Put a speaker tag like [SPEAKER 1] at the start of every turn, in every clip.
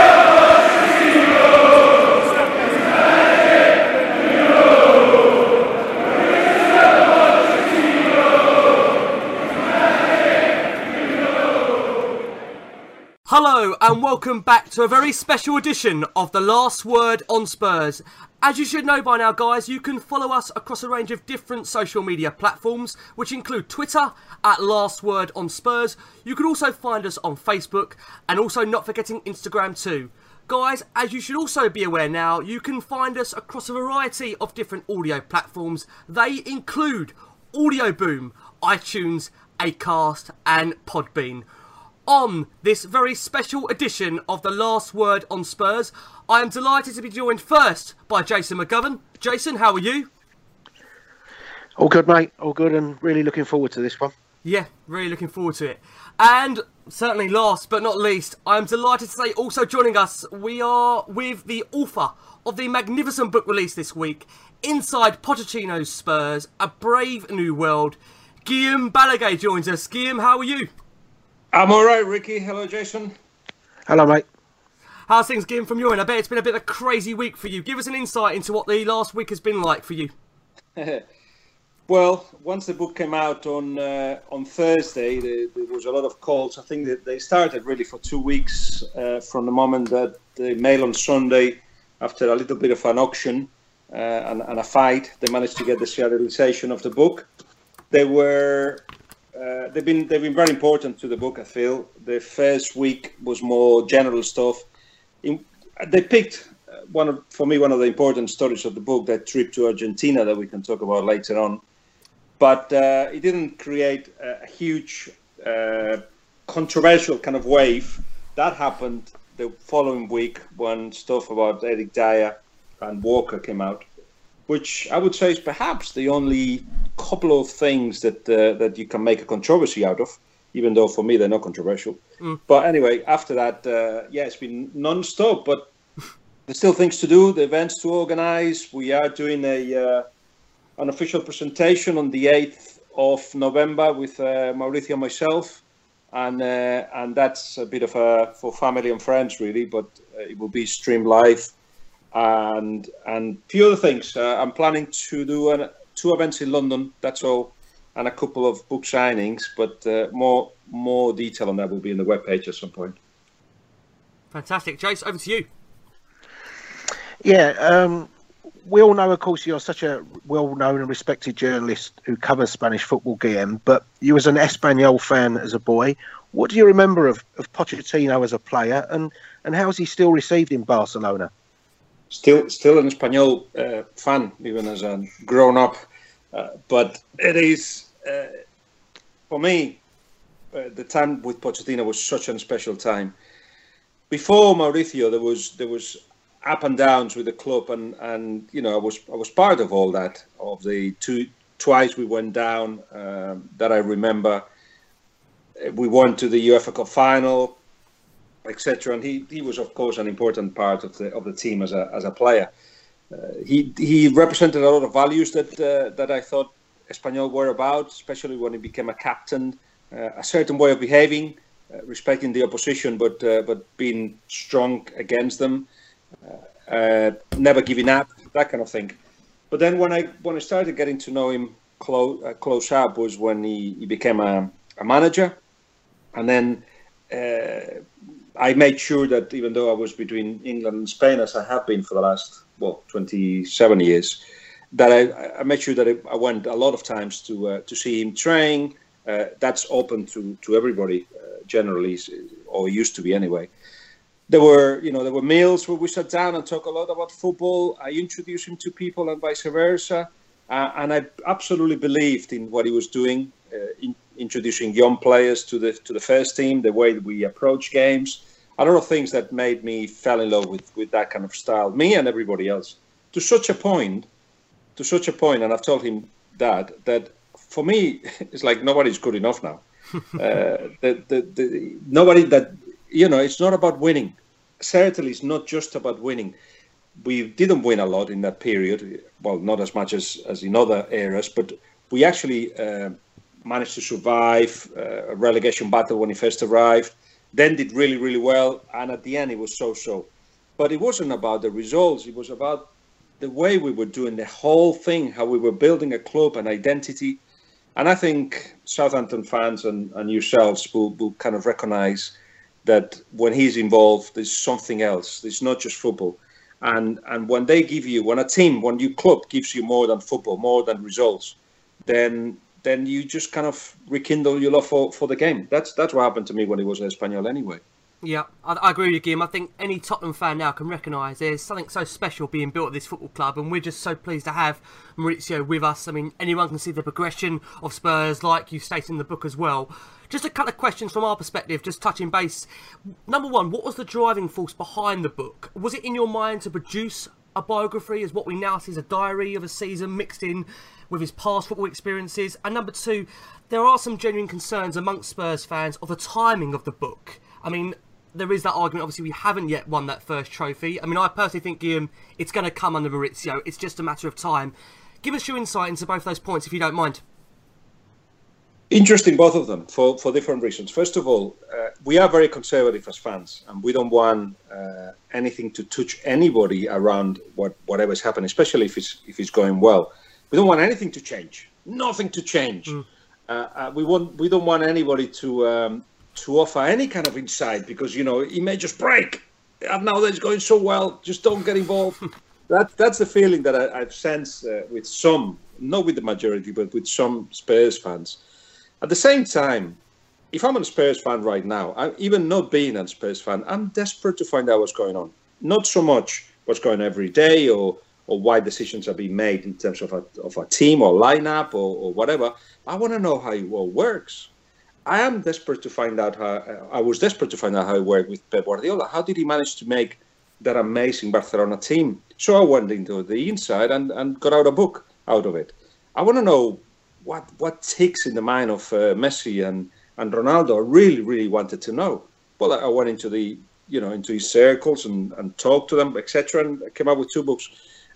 [SPEAKER 1] Yeah.
[SPEAKER 2] Hello and welcome back to a very special edition of The Last Word on Spurs. As you should know by now, guys, you can follow us across a range of different social media platforms, which include Twitter at Last Word on Spurs. You can also find us on Facebook and also not forgetting Instagram too. Guys, as you should also be aware now, you can find us across a variety of different audio platforms. They include Audio Boom, iTunes, Acast, and Podbean on this very special edition of The Last Word on Spurs. I am delighted to be joined first by Jason McGovern. Jason, how are you?
[SPEAKER 3] All good, mate. All good, and really looking forward to this one.
[SPEAKER 2] Yeah, really looking forward to it. And certainly last but not least, I'm delighted to say also joining us, we are with the author of the magnificent book released this week, Inside Pochettino's Spurs, A Brave New World. Guillaume Balagué joins us. Guillaume, how are you?
[SPEAKER 4] I'm all right, Ricky. Hello, Jason.
[SPEAKER 3] Hello, mate.
[SPEAKER 2] How's things going from your end? I bet it's been a bit of a crazy week for you. Give us an insight into what the last week has been like for you.
[SPEAKER 4] well, once the book came out on uh, on Thursday, there, there, was a lot of calls. I think that they started really for two weeks uh, from the moment that the Mail on Sunday, after a little bit of an auction uh, and, and, a fight, they managed to get the serialization of the book. They were uh, they've been they've been very important to the book. I feel the first week was more general stuff. In, they picked uh, one of for me one of the important stories of the book, that trip to Argentina that we can talk about later on. But uh, it didn't create a huge uh, controversial kind of wave. That happened the following week when stuff about Eric Dier and Walker came out, which I would say is perhaps the only couple of things that uh, that you can make a controversy out of, even though for me they're not controversial. Mm. But anyway, after that, uh, yeah, it's been non-stop. But there's still things to do, the events to organize. We are doing a uh, an official presentation on the 8th of November with uh, Mauricio and myself. And uh, and that's a bit of a for family and friends really, but uh, it will be streamed live, and and a few other things. I'm planning to do an, two events in London. That's all, and a couple of book signings. But uh, more more detail on that will be in the webpage at some point.
[SPEAKER 2] Fantastic, Jace. Over to you.
[SPEAKER 3] Yeah, um, we all know, of course, you're such a well-known and respected journalist who covers Spanish football, Guillem. But you was an Espanyol fan as a boy. What do you remember of, of Pochettino as a player, and and how is he still received in Barcelona?
[SPEAKER 4] Still, still an Espanyol uh, fan, even as a grown-up uh, but it is, uh, for me, uh, the time with Pochettino was such a special time. Before Mauricio, there was there was up and downs with the club, and, and you know I was I was part of all that. Of the two twice we went down um, that I remember. We went to the UEFA Cup final, etc. And he, he was of course an important part of the of the team as a as a player. Uh, he he represented a lot of values that uh, that I thought Espanyol were about, especially when he became a captain. Uh, a certain way of behaving, respecting the opposition, but but being strong against them, never giving up, that kind of thing. But then when I when I started getting to know him close uh, close up was when he, he became a, a manager, and then uh, I made sure that even though I was between England and Spain, as I have been for the last well 27 years that I, I made sure that I went a lot of times to uh, to see him train. Uh, that's open to to everybody uh, generally, or used to be anyway. There were you know there were meals where we sat down and talked a lot about football. I introduced him to people and vice versa, uh, and I absolutely believed in what he was doing, uh, in introducing young players to the to the first team, the way we approach games. a lot of things that made me fell in love with with that kind of style. Me and everybody else to such a point, to such a point, and I've told him that that for me it's like nobody's good enough now. uh, the, the, the, nobody that you know it's not about winning. Certainly, it's not just about winning. We didn't win a lot in that period. Well, not as much as as in other eras, but we actually uh, managed to survive uh, a relegation battle when he first arrived. Then did really really well, and at the end it was so so. But it wasn't about the results. It was about the way we were doing the whole thing, how we were building a club, an identity. And I think Southampton fans and, and yourselves will, will kind of recognize that when he's involved, there's something else. It's not just football. And and when they give you, when a team, when your club gives you more than football, more than results, then then you just kind of rekindle your love for, for the game. That's that's what happened to me when he was Espanyol anyway.
[SPEAKER 2] Yeah, I, I, agree with you, Guillem. I think any Tottenham fan now can recognise there's something so special being built at this football club, and we're just so pleased to have Mauricio with us. I mean, anyone can see the progression of Spurs, like you state in the book as well. Just a couple of questions from our perspective, just touching base. Number one, what was the driving force behind the book? Was it in your mind to produce a biography, as what we now see as a diary of a season mixed in with his past football experiences? And number two, there are some genuine concerns amongst Spurs fans of the timing of the book. I mean, there is that argument. Obviously, we haven't yet won that first trophy. I mean, I personally think, Guillem, it's going to come under Mauricio. It's just a matter of time. Give us your insight into both those points, if you don't mind.
[SPEAKER 4] Interesting, both of them, for, for different reasons. First of all, uh, we are very conservative as fans, and we don't want uh, anything to touch anybody around what whatever's happening, especially if it's if it's going well. We don't want anything to change, nothing to change. Mm. Uh, uh we want we don't want anybody to um, to offer any kind of insight because you know he may just break. And now that it's going so well, just don't get involved. that that's the feeling that I, have sensed uh, with some, not with the majority, but with some Spurs fans. At the same time, if I'm a Spurs fan right now, I'm, even not being a Spurs fan, I'm desperate to find out what's going on. Not so much what's going on every day or or why decisions are being made in terms of a, of a team or lineup or, or whatever. I want to know how it all works. I am desperate to find out how. I was desperate to find out how it worked with Pep Guardiola. How did he manage to make that amazing Barcelona team? So I went into the inside and, and got out a book out of it. I want to know what what ticks in the mind of uh, Messi and and Ronaldo. I really really wanted to know. Well, I went into the you know into his circles and, and talked to them, etc. And came up with two books.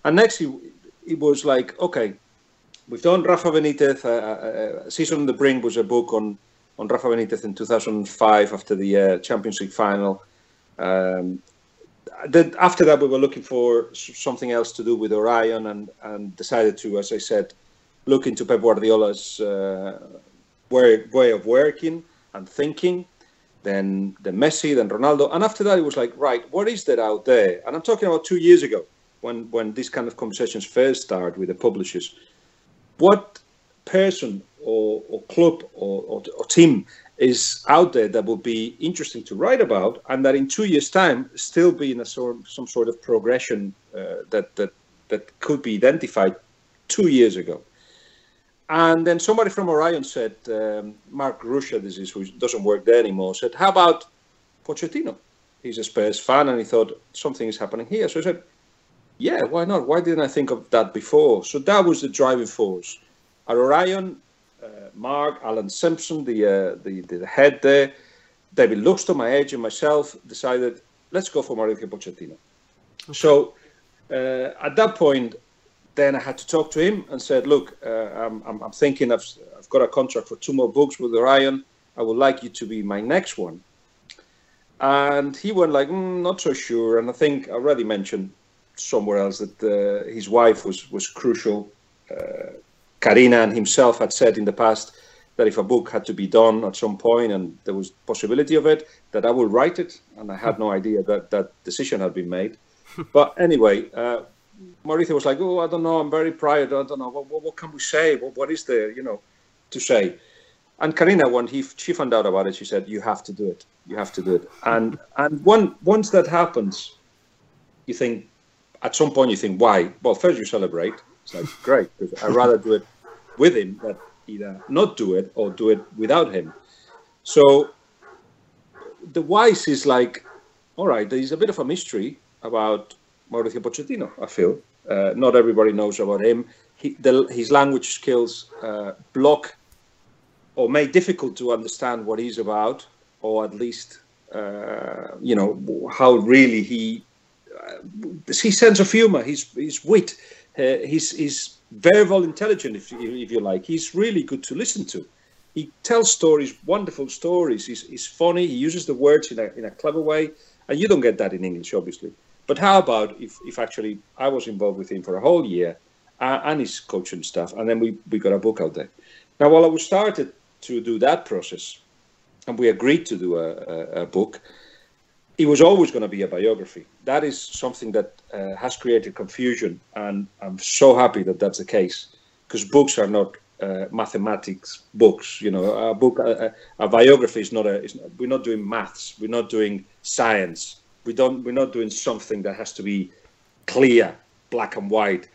[SPEAKER 4] And next, it, was like, okay, we've done Rafa Benitez. Uh, uh, uh Season on the Brink was a book on on Rafa Benitez in 2005 after the uh, Champions League final. Um, that after that, we were looking for something else to do with Orion and, and decided to, as I said, look into Pep Guardiola's uh, way, way of working and thinking. Then, then Messi, then Ronaldo, and after that, it was like, right, what is there out there? And I'm talking about two years ago, when when these kind of conversations first started with the publishers. What person or, or club or, or, or, team is out there that will be interesting to write about, and that in two years' time still be in a sort some sort of progression uh, that that that could be identified two years ago. And then somebody from Orion said, um, Mark Ruscia, this is who doesn't work there anymore, said, "How about Pochettino? He's a Spurs fan, and he thought something is happening here." So I said, "Yeah, why not? Why didn't I think of that before?" So that was the driving force. Orion, uh, Mark, Alan Samson, the, uh, the, the head there, David Luxton, my agent, myself, decided let's go for Mauricio Pochettino. Okay. So uh, at that point, then I had to talk to him and said, look, uh, I'm, I'm, I'm, thinking I've, I've got a contract for two more books with Orion. I would like you to be my next one. And he went like, mm, not so sure. And I think I already mentioned somewhere else that uh, his wife was was crucial. Uh, Karina and himself had said in the past that if a book had to be done at some point and there was possibility of it, that I would write it. And I had no idea that that decision had been made. but anyway, uh, Mauricio was like, "Oh, I don't know. I'm very private. I don't know. What, what, what can we say? What, what is there, you know, to say?" And Karina, when he she found out about it, she said, "You have to do it. You have to do it." And and one once that happens, you think at some point you think, "Why?" Well, first you celebrate. It's like great because I'd rather do it with him that either not do it or do it without him. So the wise is like all right, there is a bit of a mystery about Mauricio Pochettino. I feel uh, not everybody knows about him. He, the, his language skills uh, block or make difficult to understand what he's about, or at least uh, you know how really he his sense of humor, his his wit, uh, his very intelligent, if you, if you like. He's really good to listen to. He tells stories, wonderful stories. He's, he's funny. He uses the words in a in a clever way, and you don't get that in English, obviously. But how about if, if actually I was involved with him for a whole year uh, and his coaching stuff, and then we, we got a book out there. Now, while I was started to do that process, and we agreed to do a, a, a book, it was always going to be a biography. That is something that uh, has created confusion, and I'm so happy that that's the case, because books are not uh, mathematics books. You know, a book, a, a biography is not a. Is, we're not doing maths. We're not doing science. We don't. We're not doing something that has to be clear, black and white.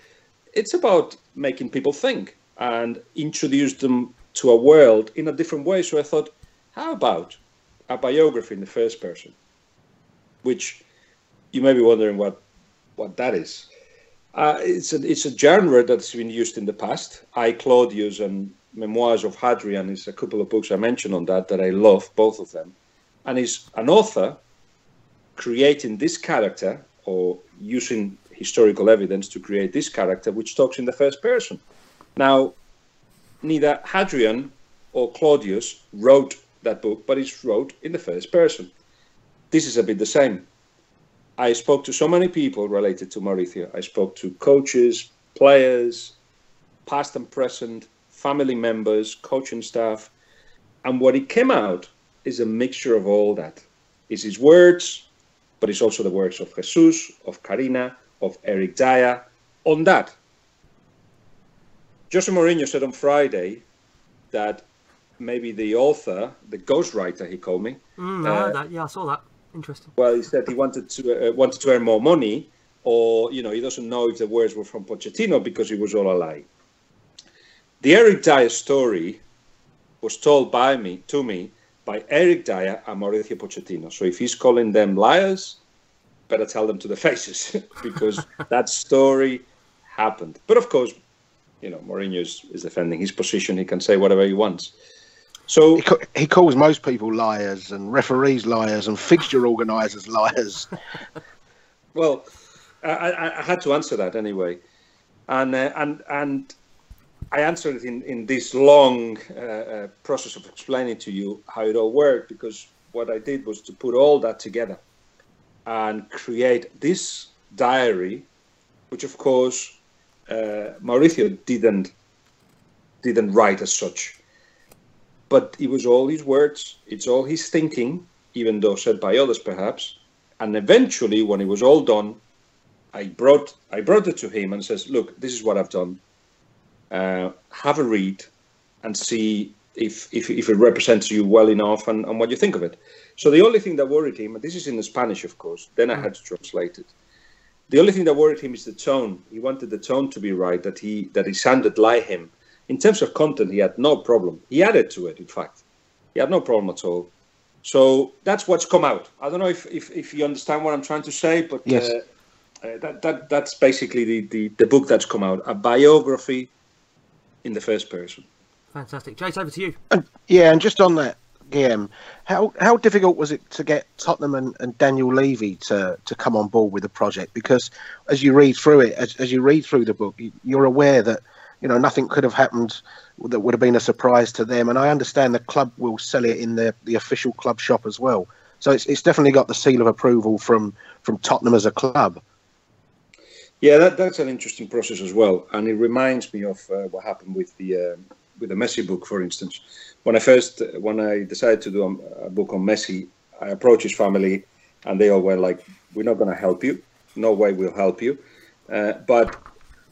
[SPEAKER 4] It's about making people think and introduce them to a world in a different way. So I thought, how about a biography in the first person? Which you may be wondering what what that is. Uh, it's a it's a genre that's been used in the past. I Claudius and Memoirs of Hadrian is a couple of books I mentioned on that that I love both of them, and is an author creating this character or using historical evidence to create this character which talks in the first person. Now, neither Hadrian or Claudius wrote that book, but it's wrote in the first person. This is a bit the same. I spoke to so many people related to Mauricio. I spoke to coaches, players, past and present, family members, coaching staff. And what it came out is a mixture of all that. It's his words, but it's also the works of Jesus, of Karina, of Eric Dier on that. Jose Mourinho said on Friday that maybe the author, the ghostwriter, he called me.
[SPEAKER 2] Mm, I heard uh, that. Yeah, I saw that. Interesting.
[SPEAKER 4] Well, he said he wanted to uh, wanted to earn more money, or you know, he doesn't know if the words were from Pochettino because it was all a lie. The Eric Dier story was told by me to me by Eric Dier and Mauricio Pochettino. So if he's calling them liars, better tell them to the faces because that story happened. But of course, you know, Mourinho is, is defending his position. He can say whatever he wants. So
[SPEAKER 3] he, he, calls most people liars and referees liars and fixture organisers liars.
[SPEAKER 4] well, I, I, had to answer that anyway, and uh, and and I answered it in in this long uh, uh, process of explaining to you how it all worked because what I did was to put all that together and create this diary, which of course uh, Mauricio didn't didn't write as such but it was all his words, it's all his thinking, even though said by others perhaps. And eventually, when it was all done, I brought I brought it to him and says, "Look, this is what I've done. Uh, have a read and see if, if if it represents you well enough and, and what you think of it." So the only thing that worried him, and this is in the Spanish, of course. Then I had to translate it. The only thing that worried him is the tone. He wanted the tone to be right, that he that he sounded like him in terms of content, he had no problem. He added to it, in fact. He had no problem at all. So that's what's come out. I don't know if, if, if you understand what I'm trying to say, but
[SPEAKER 3] yes.
[SPEAKER 4] Uh, uh, that, that that's basically the, the, the book that's come out a biography in the first person.
[SPEAKER 2] Fantastic. Jace, over to you.
[SPEAKER 3] And, yeah, and just on that, Guillem, how how difficult was it to get Tottenham and, and, Daniel Levy to, to come on board with the project? Because as you read through it, as, as you read through the book, you're aware that you know, nothing could have happened that would have been a surprise to them. And I understand the club will sell it in the, the official club shop as well. So it's, it's definitely got the seal of approval from, from Tottenham as a club.
[SPEAKER 4] Yeah, that, that's an interesting process as well, and it reminds me of uh, what happened with the uh, with the Messi book, for instance. When I first when I decided to do a, book on Messi, I approached his family, and they all were like, "We're not going to help you. No way we'll help you." Uh, but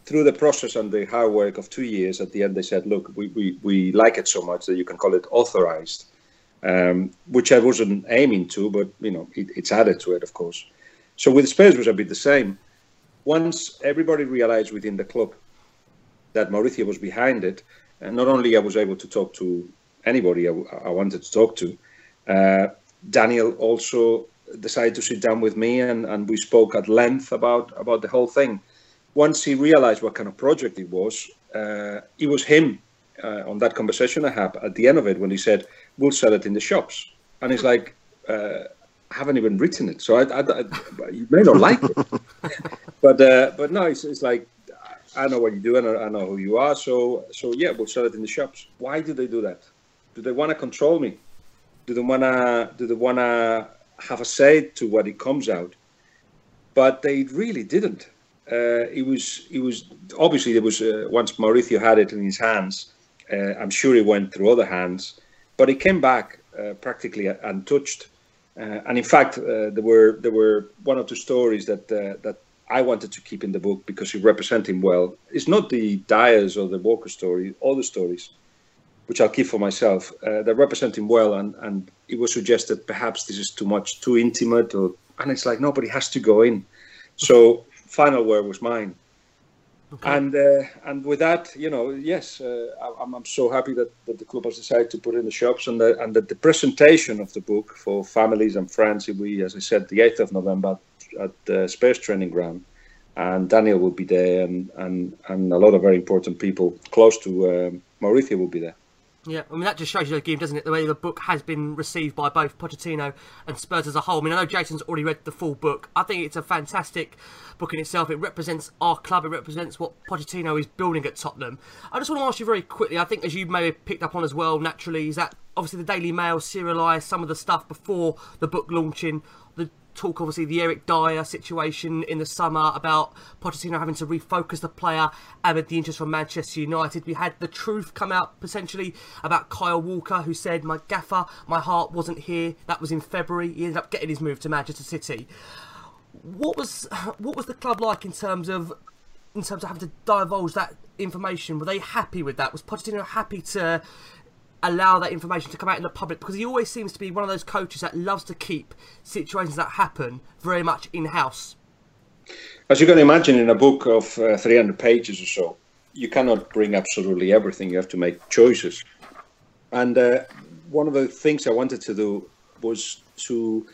[SPEAKER 4] through the process and the hard work of two years, at the end they said, "Look, we, we, we like it so much that you can call it authorized," um, which I wasn't aiming to, but you know it, it's added to it, of course. So with Spurs was a bit the same. Once everybody realized within the club that Mauricio was behind it, and not only I was able to talk to anybody I, I wanted to talk to, uh, Daniel also decided to sit down with me and, and we spoke at length about about the whole thing. Once he realized what kind of project it was, uh, it was him uh, on that conversation I had at the end of it when he said, "We'll sell it in the shops," and it's like. Uh, I haven't even written it, so I, I, I, you may not like it, but uh, but no, it's, it's like I know what you do and I know who you are, so so yeah, we'll sell it in the shops. Why do they do that? Do they want to control me? Do they wanna do they wanna have a say to what it comes out? But they really didn't. Uh, it was it was obviously there was uh, once Mauricio had it in his hands. Uh, I'm sure it went through other hands, but it came back uh, practically untouched. Uh, and in fact, uh, there were there were one or two stories that that I wanted to keep in the book because you represent him well. It's not the Dier's or the Walker story, all the stories, which I'll keep for myself, uh, that represent him well. And, and it was suggested perhaps this is too much, too intimate, or and it's like nobody has to go in. So final word was mine. Okay. And uh, and with that, you know, yes, uh, I'm, I'm so happy that, that the club has decided to put in the shops and that and that the presentation of the book for families and friends. We, as I said, the 8th of November at the Space training ground, and Daniel will be there, and and and a lot of very important people close to um, Mauricio will be there.
[SPEAKER 2] Yeah, I mean that just shows you the game, doesn't it? The way the book has been received by both Pochettino and Spurs as a whole. I mean, I know Jason's already read the full book. I think it's a fantastic book in itself. It represents our club. It represents what Pochettino is building at Tottenham. I just want to ask you very quickly. I think, as you may have picked up on as well, naturally, is that obviously the Daily Mail serialised some of the stuff before the book launching. Talk, obviously, the Eric Dier situation in the summer about Pochettino having to refocus the player amid the interest from Manchester United. We had the truth come out potentially about Kyle Walker, who said, "My gaffer, my heart wasn't here." That was in February. He ended up getting his move to Manchester City. What was what was the club like in terms of in terms of having to divulge that information? Were they happy with that? Was Pochettino happy to allow that information to come out in the public because he always seems to be one of those coaches that loves to keep situations that happen very much in house.
[SPEAKER 4] As you can imagine, in a book of uh, 300 pages or so, you cannot bring absolutely everything. You have to make choices. And uh, one of the things I wanted to do was to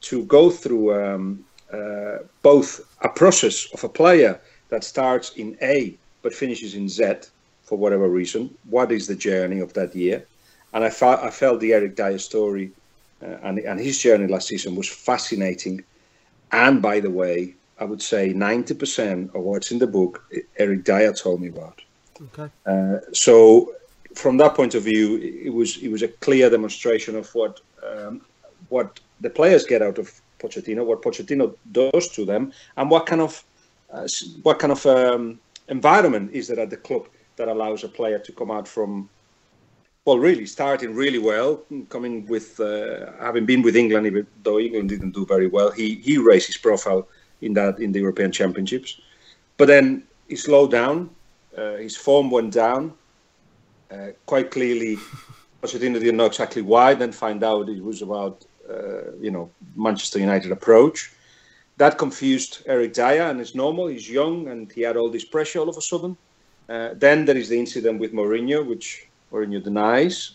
[SPEAKER 4] to go through um, uh, both a process of a player that starts in A but finishes in Z for whatever reason. What is the journey of that year? And I, felt I felt the Eric Dier story uh, and, and his journey last season was fascinating. And by the way, I would say 90% of what's in the book, Eric Dier told me about. Okay. Uh, so from that point of view, it was it was a clear demonstration of what um, what the players get out of Pochettino, what Pochettino does to them, and what kind of uh, what kind of um, environment is there at the club that allows a player to come out from well, really starting really well, coming with uh, having been with England, even though England didn't do very well, he he raised his profile in that in the European Championships, but then he slowed down, uh, his form went down, uh, quite clearly. Pochettino didn't know exactly why. Then find out it was about uh, you know Manchester United approach. That confused Eric Dier, and it's normal. He's young, and he had all this pressure all of a sudden. Uh, then there is the incident with Mourinho, which Mourinho denies.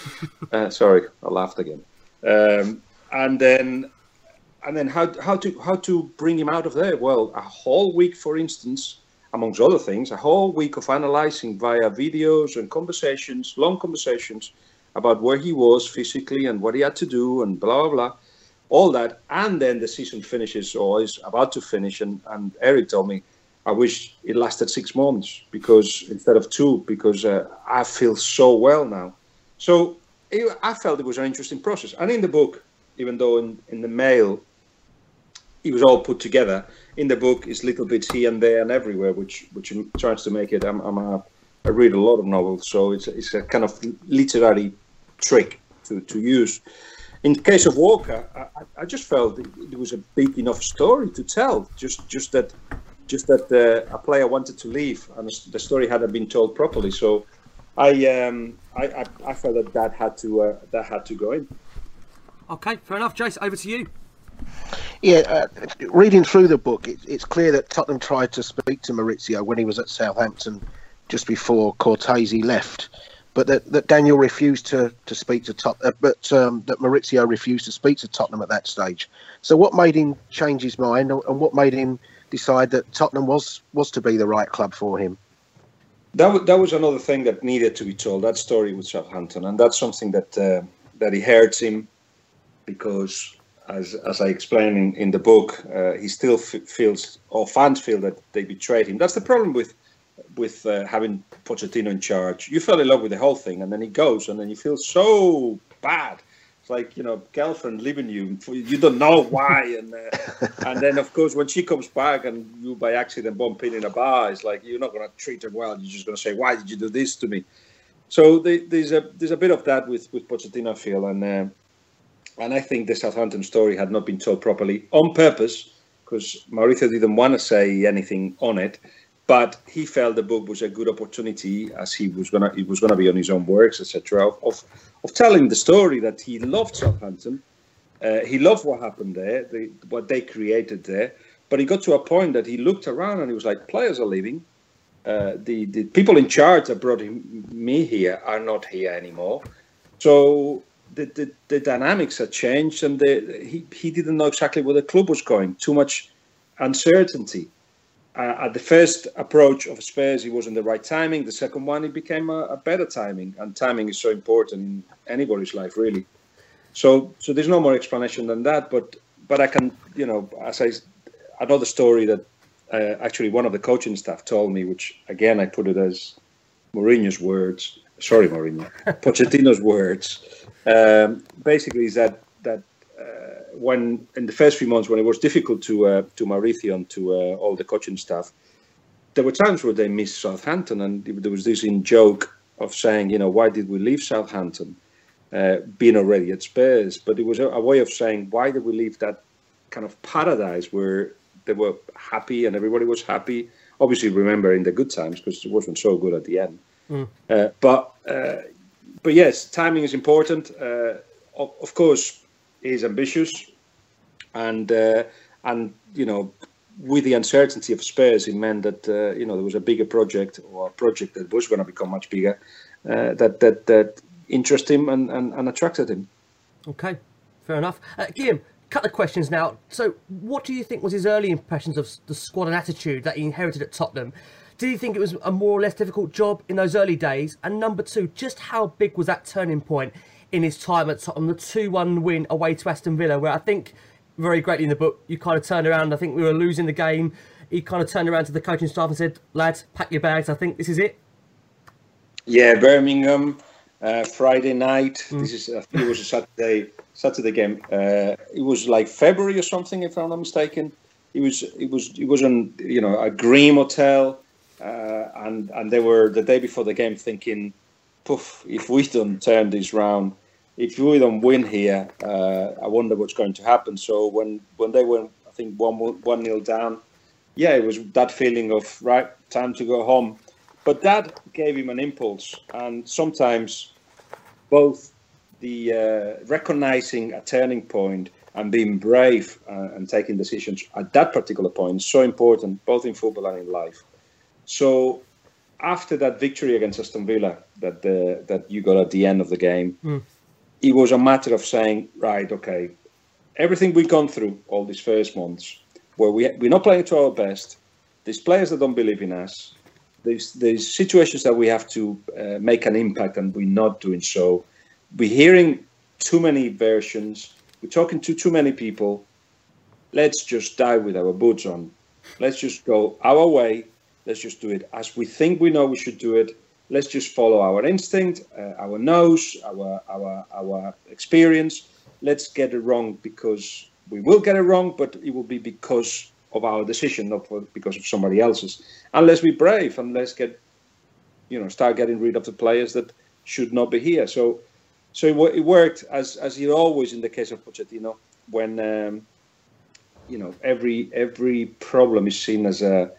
[SPEAKER 4] uh, sorry, I laughed again. Um, and then, and then how how to how to bring him out of there? Well, a whole week, for instance, amongst other things, a whole week of analyzing via videos and conversations, long conversations about where he was physically and what he had to do and blah blah blah, all that. And then the season finishes or is about to finish, and and Eric told me I wish it lasted six months because instead of two, because uh, I feel so well now. So it, I felt it was an interesting process. And in the book, even though in, in the mail it was all put together, in the book is little bits here and there and everywhere, which which tries to make it. I'm, I'm a, I read a lot of novels, so it's it's a kind of literary trick to, to use. In the case of Walker, I, I just felt it, it was a big enough story to tell. Just just that just that uh, a player wanted to leave and the story hadn't been told properly. So I um, I, I, I, felt that that had to uh, that had to go in.
[SPEAKER 2] Okay, fair enough, Jace. Over to you.
[SPEAKER 3] Yeah, uh, reading through the book, it, it's clear that Tottenham tried to speak to Mauricio when he was at Southampton just before Cortese left, but that, that Daniel refused to, to speak to Tot, uh, but um, that Mauricio refused to speak to Tottenham at that stage. So what made him change his mind, and what made him decide that Tottenham was was to be the right club for him?
[SPEAKER 4] That that was another thing that needed to be told. That story with Southampton, and that's something that uh, that he hurts him because, as as I explain in, in the book, uh, he still f- feels or fans feel that they betrayed him. That's the problem with with uh, having Pochettino in charge. You fell in love with the whole thing, and then he goes, and then you feel so bad. It's like you know, girlfriend leaving you, you don't know why, and uh, and then of course when she comes back and you by accident bump in in a bar, it's like you're not going to treat her well. You're just going to say, "Why did you do this to me?" So the, there's a there's a bit of that with with Pochettino, I feel, and uh, and I think the Southampton story had not been told properly on purpose because Mauricio didn't want to say anything on it but he felt the book was a good opportunity as he was gonna he was gonna be on his own works etc of, of, telling the story that he loved Southampton. Uh, he loved what happened there the, what they created there. But he got to a point that he looked around and he was like players are leaving. Uh, the the people in charge that brought him, me here are not here anymore. So the, the, the dynamics had changed and the, he, he didn't know exactly where the club was going. Too much uncertainty uh, at the first approach of Spurs, he wasn't the right timing. The second one, it became a, a, better timing, and timing is so important in anybody's life, really. So, so there's no more explanation than that. But, but I can, you know, as I, another story that uh, actually one of the coaching staff told me, which again I put it as Mourinho's words. Sorry, Mourinho, Pochettino's words. Um, basically, is that that when in the first few months when it was difficult to uh, to Mauricio and to uh, all the coaching staff, there were times where they missed Southampton, and there was this in joke of saying, you know, why did we leave Southampton, uh, being already at Spurs? But it was a, a, way of saying, why did we leave that kind of paradise where they were happy and everybody was happy? Obviously, remembering the good times because it wasn't so good at the end. Mm. Uh, but uh, but yes, timing is important. Uh, of, of course, is ambitious, and uh, and you know, with the uncertainty of Spurs, it meant that uh, you know there was a bigger project or a project that was going to become much bigger uh, that that that interested him and, and, and attracted him.
[SPEAKER 2] Okay, fair enough. Uh, Guillaume, couple of questions now. So, what do you think was his early impressions of the squad and attitude that he inherited at Tottenham? Did you think it was a more or less difficult job in those early days? And number two, just how big was that turning point in his time at Tottenham, the 2 1 win away to Aston Villa, where I think very greatly in the book, you kind of turned around. I think we were losing the game. He kind of turned around to the coaching staff and said, Lads, pack your bags. I think this is it.
[SPEAKER 4] Yeah, Birmingham, uh, Friday night. Mm. This is, I think it was a Saturday. Saturday game. Uh, it was like February or something, if I'm not mistaken. It was. It was. It was on you know a Green Hotel, uh, and and they were the day before the game thinking poof, if we don't turn this round, if we don't win here, uh, I wonder what's going to happen. So when when they went, I think one one nil down, yeah, it was that feeling of right time to go home. But that gave him an impulse, and sometimes both the uh, recognizing a turning point and being brave uh, and taking decisions at that particular point is so important, both in football and in life. So after that victory against Aston Villa that the, that you got at the end of the game, mm. it was a matter of saying, right, okay, everything we've gone through all these first months, where we we're not playing to our best, there's players that don't believe in us, there's there's situations that we have to uh, make an impact and we're not doing so. We're hearing too many versions. We're talking to too many people. Let's just die with our boots on. Let's just go our way Let's just do it as we think we know we should do it. Let's just follow our instinct, uh, our nose, our our our experience. Let's get it wrong because we will get it wrong, but it will be because of our decision, not because of somebody else's. And let's be brave and let's get, you know, start getting rid of the players that should not be here. So, so it, it worked as as it always in the case of Pochettino when. Um, you know, every every problem is seen as a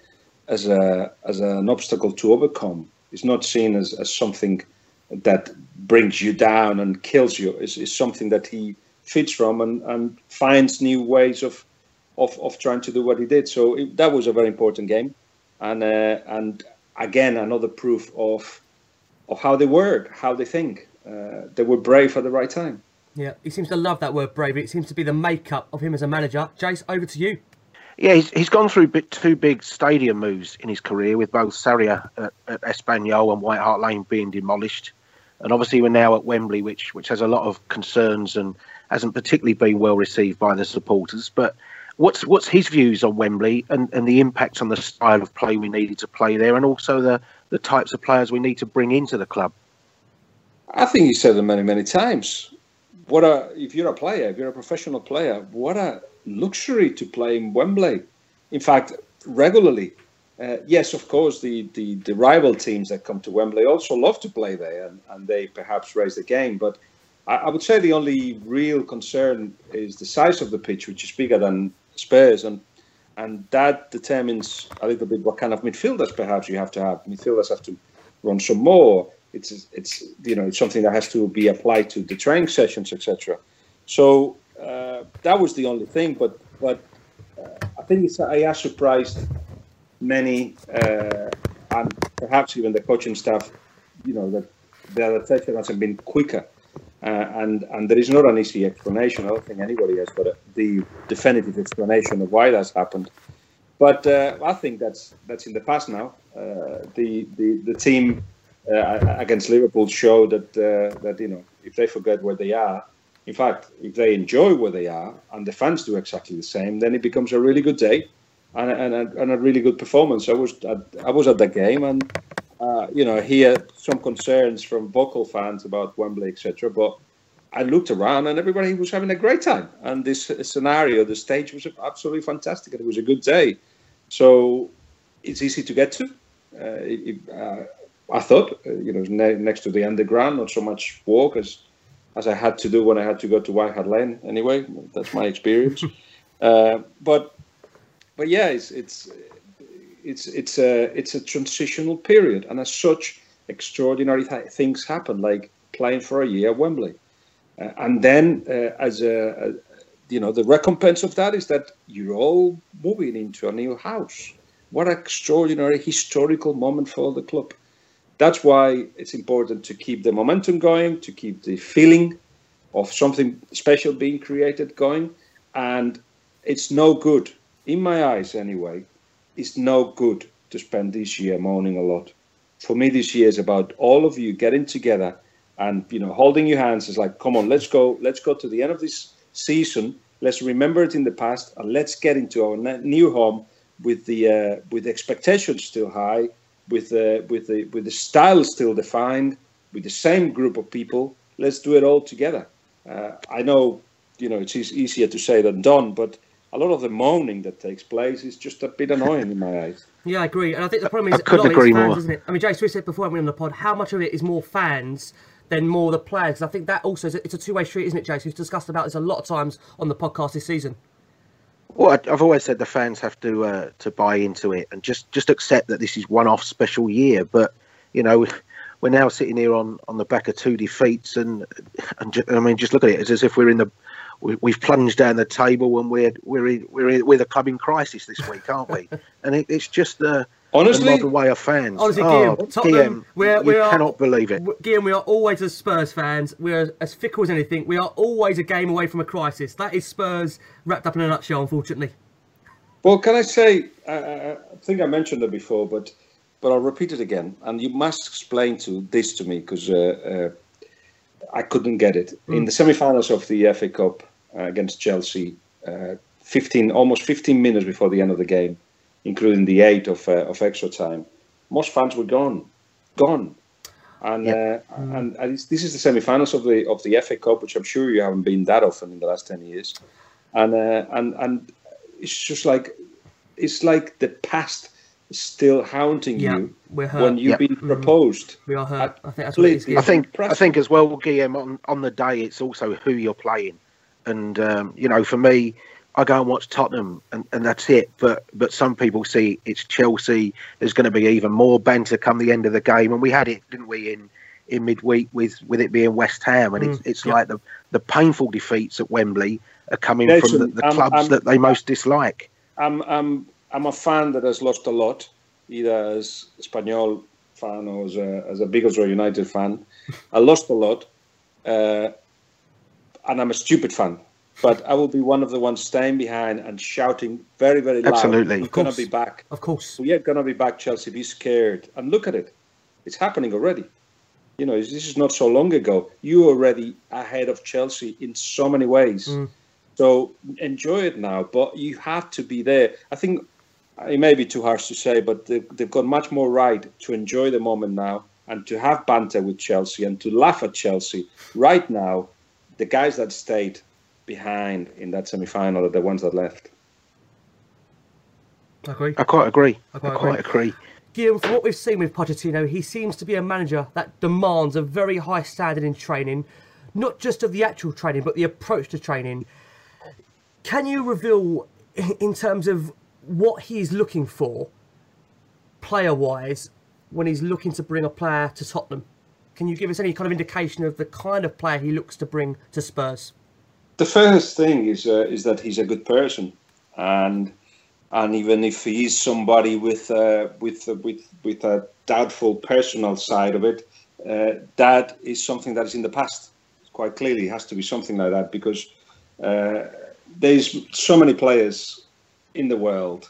[SPEAKER 4] as a as an obstacle to overcome. It's not seen as, as something that brings you down and kills you. It's, it's something that he feeds from and, and finds new ways of, of of trying to do what he did. So it, that was a very important game, and uh, and again another proof of of how they work, how they think. Uh, they were brave at the right time.
[SPEAKER 2] Yeah, he seems to love that word brave. It seems to be the makeup of him as a manager. Jace, over to you.
[SPEAKER 3] Yeah, he's, he's gone through two big stadium moves in his career, with both Sarrià at, at Espanyol and White Hart Lane being demolished, and obviously we're now at Wembley, which which has a lot of concerns and hasn't particularly been well received by the supporters. But what's what's his views on Wembley and, and the impact on the style of play we needed to play there, and also the the types of players we need to bring into the club?
[SPEAKER 4] I think you said it many many times. What a if you're a player, if you're a professional player, what a luxury to play in Wembley. In fact, regularly. Uh, yes, of course, the, the, the, rival teams that come to Wembley also love to play there and, and they perhaps raise the game. But I, I, would say the only real concern is the size of the pitch, which is bigger than Spurs. And, and that determines a little bit what kind of midfielders perhaps you have to have. Midfielders have to run some more. It's, it's you know, it's something that has to be applied to the training sessions, etc. So uh, that was the only thing. But but uh, I think it's I has surprised many uh, and perhaps even the coaching staff. You know that the adaptation hasn't been quicker. Uh, and and there is not an easy explanation. I don't think anybody has got a, the definitive explanation of why that's happened. But uh, I think that's that's in the past now. Uh, the, the the team against Liverpool showed that that you know if they forget where they are, in fact, if they enjoy where they are and the fans do exactly the same, then it becomes a really good day and, and, a, and a really good performance. I was at, I was at the game and uh, you know hear some concerns from vocal fans about Wembley, etc. But I looked around and everybody was having a great time. And this scenario, the stage was absolutely fantastic, and it was a good day. So it's easy to get to. Uh, it, uh, I thought, uh, you know, ne- next to the underground, not so much walk as as I had to do when I had to go to White Hart Lane. Anyway, that's my experience. uh, but but yeah, it's it's it's it's a it's a transitional period, and as such, extraordinary th- things happen, like playing for a year at Wembley, uh, and then uh, as a, a you know the recompense of that is that you're all moving into a new house. What an extraordinary historical moment for the club that's why it's important to keep the momentum going, to keep the feeling of something special being created going. And it's no good, in my eyes anyway, it's no good to spend this year moaning a lot. For me, this year is about all of you getting together and you know holding your hands. Is like, come on, let's go, let's go to the end of this season. Let's remember it in the past, and let's get into our new home with the uh, with expectations still high, with the with the with the style still defined, with the same group of people. Let's do it all together. Uh, I know, you know, it's easier to say than done, but a lot of the moaning that takes place is just a bit annoying in my eyes.
[SPEAKER 2] Yeah, I agree, and I think the problem is I a lot of it's fans, more. isn't it? I mean, Jace, we said before I went on the pod, how much of it is more fans than more the players? I think that also is a, it's a two way street, isn't it, Jace? We've discussed about this a lot of times on the podcast this season.
[SPEAKER 3] Well, I've always said the fans have to uh, to buy into it and just just accept that this is one off special year. But you know, we're now sitting here on, on the back of two defeats, and and just, I mean, just look at it. It's as if we're in the we, have plunged down the table and we're we're we're we're the club in crisis this week, aren't we? and it, it's just the Honestly, the way of fans.
[SPEAKER 2] Honestly, oh, Tottenham,
[SPEAKER 3] we're, we are, cannot believe it.
[SPEAKER 2] Guillaume, we are always as Spurs fans. We're as fickle as anything. We are always a game away from a crisis. That is Spurs wrapped up in a nutshell, unfortunately.
[SPEAKER 4] Well, can I say? I think I mentioned it before, but but I'll repeat it again. And you must explain to this to me because uh, uh, I couldn't get it mm. in the semi-finals of the FA Cup uh, against Chelsea. Uh, 15, almost 15 minutes before the end of the game including the eight of, uh, of extra time, most fans were gone, gone. And, yep. uh, mm. and, and this is the semi-finals of the of the FA Cup, which I'm sure you haven't been that often in the last ten years, and uh, and and it's just like it's like the past still haunting you when you've yep. been mm. proposed.
[SPEAKER 2] We are hurt. I, I think that's what it is.
[SPEAKER 3] I think I think as well, Guillaume, on, on the day, it's also who you're playing, and um, you know, for me, I go and watch Tottenham, and, and that's it. But but some people see it's Chelsea. There's going to be even more banter come the end of the game, and we had it, didn't we, in in midweek with with it being West Ham, and mm, it's it's like the the painful defeats at Wembley are coming from the, the clubs I'm, that they most dislike.
[SPEAKER 4] I'm I'm I'm a fan that has lost a lot, either as Espanyol fan or as a, as a Middlesbrough United fan. I lost a lot, uh, and I'm a stupid fan. But I will be one of the ones staying behind and shouting very, very loud.
[SPEAKER 3] Absolutely.
[SPEAKER 4] We're going to be back.
[SPEAKER 2] Of course.
[SPEAKER 4] We are going to be back, Chelsea. Be scared. And look at it. It's happening already. You know, this is not so long ago. You are already ahead of Chelsea in so many ways.
[SPEAKER 2] Mm.
[SPEAKER 4] So enjoy it now. But you have to be there. I think it may be too harsh to say, but they've, they've got much more right to enjoy the moment now and to have banter with Chelsea and to laugh at Chelsea right now. The guys that stayed behind in that semi-final are the ones that left.
[SPEAKER 2] I agree.
[SPEAKER 3] I quite agree.
[SPEAKER 2] I
[SPEAKER 3] I
[SPEAKER 2] quite
[SPEAKER 3] quite, agree.
[SPEAKER 2] Guillaume, from what we've seen with Pochettino, he seems to be a manager that demands a very high standard in training, not just of the actual training, but the approach to training. Can you reveal, in terms of what he's looking for, player wise, when he's looking to bring a player to Tottenham? Can you give us any kind of indication of the kind of player he looks to bring to Spurs?
[SPEAKER 4] The first thing is uh, is that he's a good person, and and even if he is somebody with uh, with uh, with with a doubtful personal side of it, uh, that is something that is in the past. Quite clearly, it has to be something like that because uh, there's so many players in the world,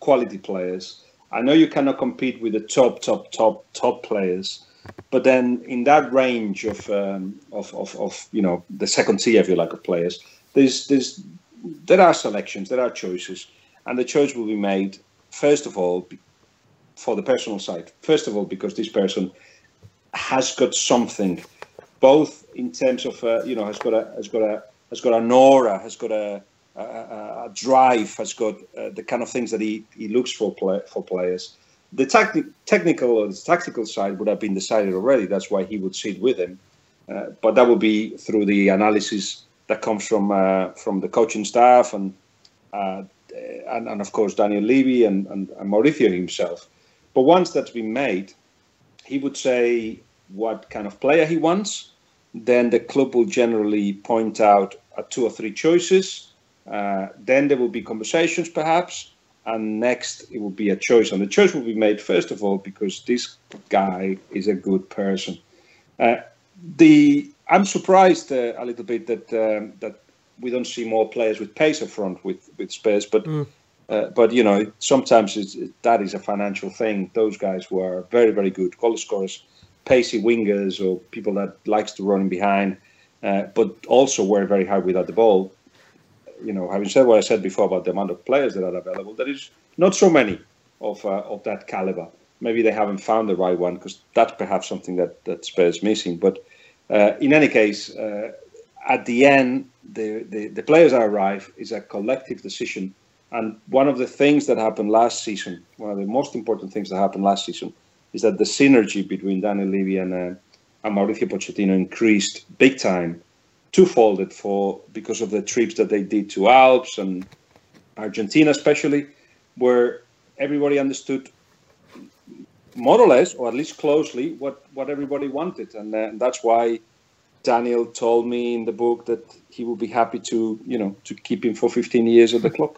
[SPEAKER 4] quality players. I know you cannot compete with the top, top, top, top players, but then in that range of um, of, of, of you know the second tier, if you like, of players, there's there's there are selections, there are choices, and the choice will be made first of all for the personal side. First of all, because this person has got something, both in terms of uh, you know has got a has got a has got an aura, has got a a, a drive, has got uh, the kind of things that he, he looks for play, for players. The tacti- technical or the tactical side would have been decided already. That's why he would sit with him, uh, but that would be through the analysis that comes from uh, from the coaching staff and, uh, and and of course Daniel Levy and, and, and Mauricio himself. But once that's been made, he would say what kind of player he wants. Then the club will generally point out two or three choices. Uh, then there will be conversations, perhaps, and next it will be a choice. And the choice will be made first of all because this guy is a good person. Uh, the I'm surprised uh, a little bit that um, that we don't see more players with pace up front with with Spurs, but. Uh, but you know, sometimes it's, that is a financial thing. Those guys were very, very good goal scorers, pacey wingers, or people that likes to run behind, uh, but also were very hard without the ball. You know, having said what I said before about the amount of players that are available, there is not so many of uh, of that caliber. Maybe they haven't found the right one because that's perhaps something that that Spurs missing. But uh, in any case, uh, at the end, the, the the players that arrive is a collective decision and one of the things that happened last season, one of the most important things that happened last season, is that the synergy between Daniel Levy and, uh, and Mauricio Pochettino increased big time, twofolded for because of the trips that they did to Alps and Argentina, especially, where everybody understood more or less, or at least closely, what, what everybody wanted, and uh, that's why Daniel told me in the book that he would be happy to, you know, to keep him for 15 years at the club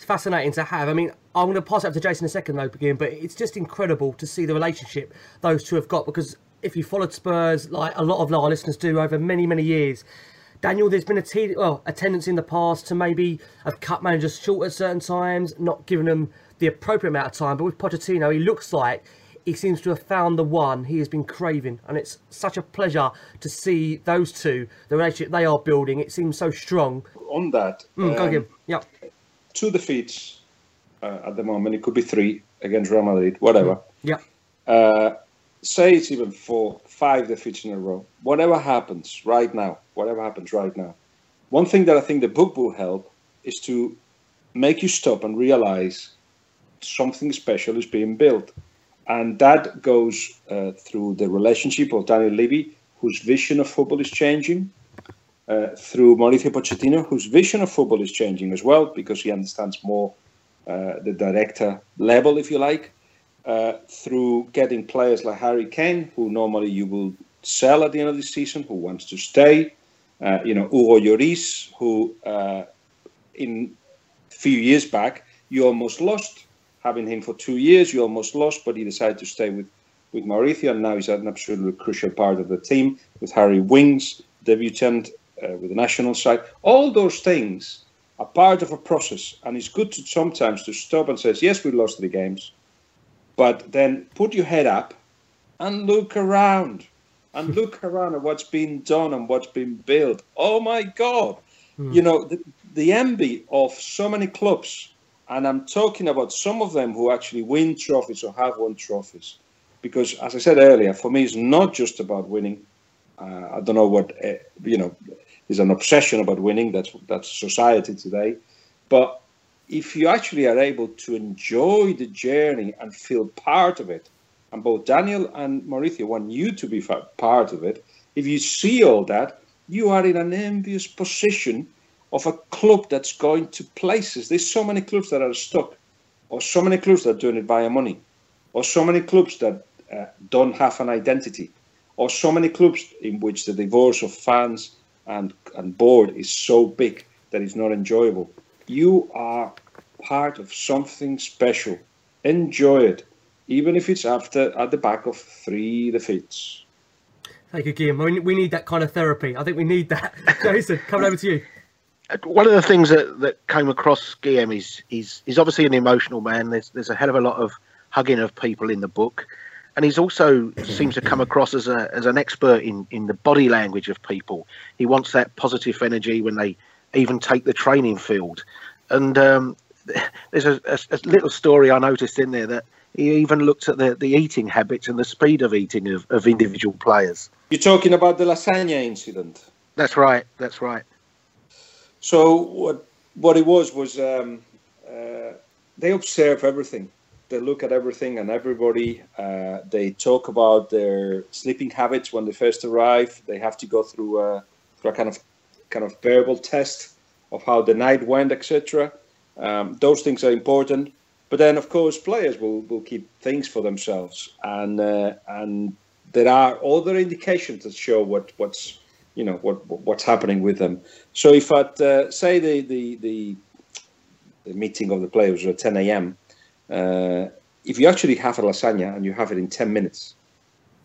[SPEAKER 2] it's fascinating to have. I mean, I'm going to pass it up to Jason in a second, though, again, but it's just incredible to see the relationship those two have got because if you followed Spurs, like a lot of our listeners do over many, many years, Daniel, there's been a, te- well, a tendency in the past to maybe have cut managers short at certain times, not giving them the appropriate amount of time. But with Pochettino, he looks like he seems to have found the one he has been craving. And it's such a pleasure to see those two, the relationship they are building. It seems so strong.
[SPEAKER 4] On that,
[SPEAKER 2] Mm, go
[SPEAKER 4] um,
[SPEAKER 2] again. Yep.
[SPEAKER 4] two defeats uh, at the moment. It could be three against Real Madrid, whatever.
[SPEAKER 2] Yeah.
[SPEAKER 4] Uh, say it's even four, five defeats in a row. Whatever happens right now, whatever happens right now. One thing that I think the book will help is to make you stop and realize something special is being built. And that goes uh, through the relationship of Daniel Levy, whose vision of football is changing, uh, through Mauricio Pochettino, whose vision of football is changing as well because he understands more uh, the director level, if you like, uh, through getting players like Harry Kane, who normally you will sell at the end of the season, who wants to stay. Uh, you know, Hugo Lloris, who uh, in a few years back you almost lost. Having him for two years, you almost lost, but he decided to stay with with Mauricio, and now he's an absolutely crucial part of the team with Harry Winks, debutant uh, with the national side. All those things are part of a process, and it's good to sometimes to stop and say, yes, we lost three games, but then put your head up and look around and look around at what's been done and what's been built. Oh my God! Mm. You know, the, the envy of so many clubs, and I'm talking about some of them who actually win trophies or have won trophies. Because, as I said earlier, for me, it's not just about winning. Uh, I don't know what, uh, you know, is an obsession about winning. That's, that's society today. But if you actually are able to enjoy the journey and feel part of it, and both Daniel and Mauricio want you to be part of it. If you see all that, you are in an envious position of a club that's going to places. There's so many clubs that are stuck, or so many clubs that are doing it via money, or so many clubs that uh, don't have an identity, or so many clubs in which the divorce of fans and, and board is so big that it's not enjoyable. You are part of something special. Enjoy it even if it's after at the back of three defeats.
[SPEAKER 2] Thank you, Guillem. We need that kind of therapy. I think we need that. Jason, coming over to you.
[SPEAKER 3] Uh, one of the things that, that came across Guillem is he's, he's obviously an emotional man. There's there's a hell of a lot of hugging of people in the book, and he's also seems to come across as a as an expert in, in the body language of people. He wants that positive energy when they even take the training field, and um, there's a, a, a little story I noticed in there that he even looked at the, the eating habits and the speed of eating of, of individual players.
[SPEAKER 4] You're talking about the lasagna incident.
[SPEAKER 3] That's right. That's right.
[SPEAKER 4] So what what it was was um, uh, they observe everything. They look at everything and everybody. Uh, they talk about their sleeping habits when they first arrive. They have to go through a, through a kind of kind of verbal test of how the night went, etc. Um, those things are important. But then, of course, players will, will keep things for themselves, and uh, and there are other indications that show what what's you know what what's happening with them. So if at uh, say the, the the the meeting of the players at 10 a.m. Uh, if you actually have a lasagna and you have it in 10 minutes,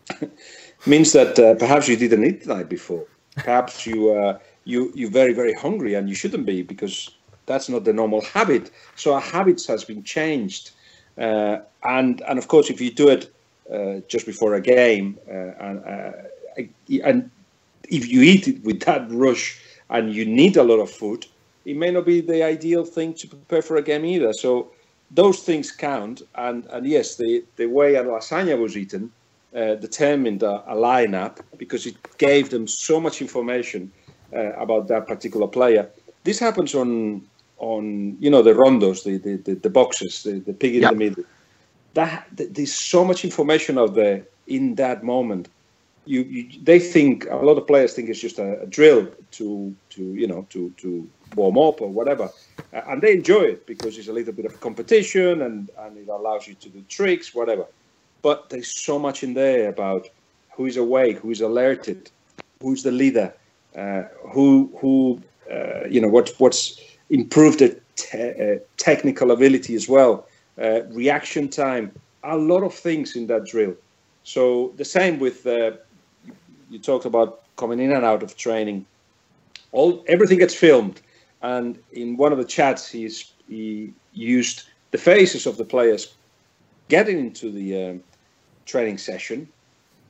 [SPEAKER 4] means that uh, perhaps you didn't eat the night before. Perhaps you uh, you you're very very hungry and you shouldn't be because that's not the normal habit. So our habits has been changed, uh, and and of course, if you do it uh, just before a game, uh, and uh, and if you eat it with that rush and you need a lot of food, it may not be the ideal thing to prepare for a game either. So those things count, and and yes, the the way a lasagna was eaten. Uh, determined a, a lineup because it gave them so much information about that particular player. This happens on on you know the rondos, the the, the, the boxes, the, the pig in yep. the middle. That there's so much information out there in that moment. You, you, they think a lot of players think it's just a, a, drill to to you know to to warm up or whatever, uh, and they enjoy it because it's a little bit of competition and and it allows you to do tricks, whatever. But there's so much in there about who is awake, who is alerted, who's the leader, uh, who who uh, you know what what's improve the te- uh, technical ability as well, uh, reaction time, a lot of things in that drill. So the same with uh, you talked about coming in and out of training. All everything gets filmed, and in one of the chats, he's he used the faces of the players getting into the um, training session,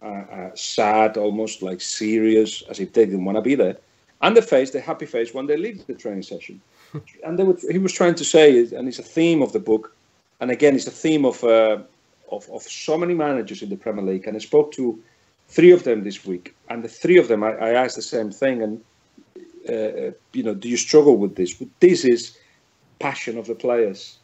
[SPEAKER 4] uh, uh, sad, almost like serious, as if they didn't want to be there, and the face, the happy face, when they leave the training session and were, he was trying to say, and it's a theme of the book, and again, it's a theme of, uh, of, of so many managers in the Premier League. And I spoke to three of them this week, and the three of them, I, I asked the same thing. And uh, you know, do you struggle with this? But this is passion of the players.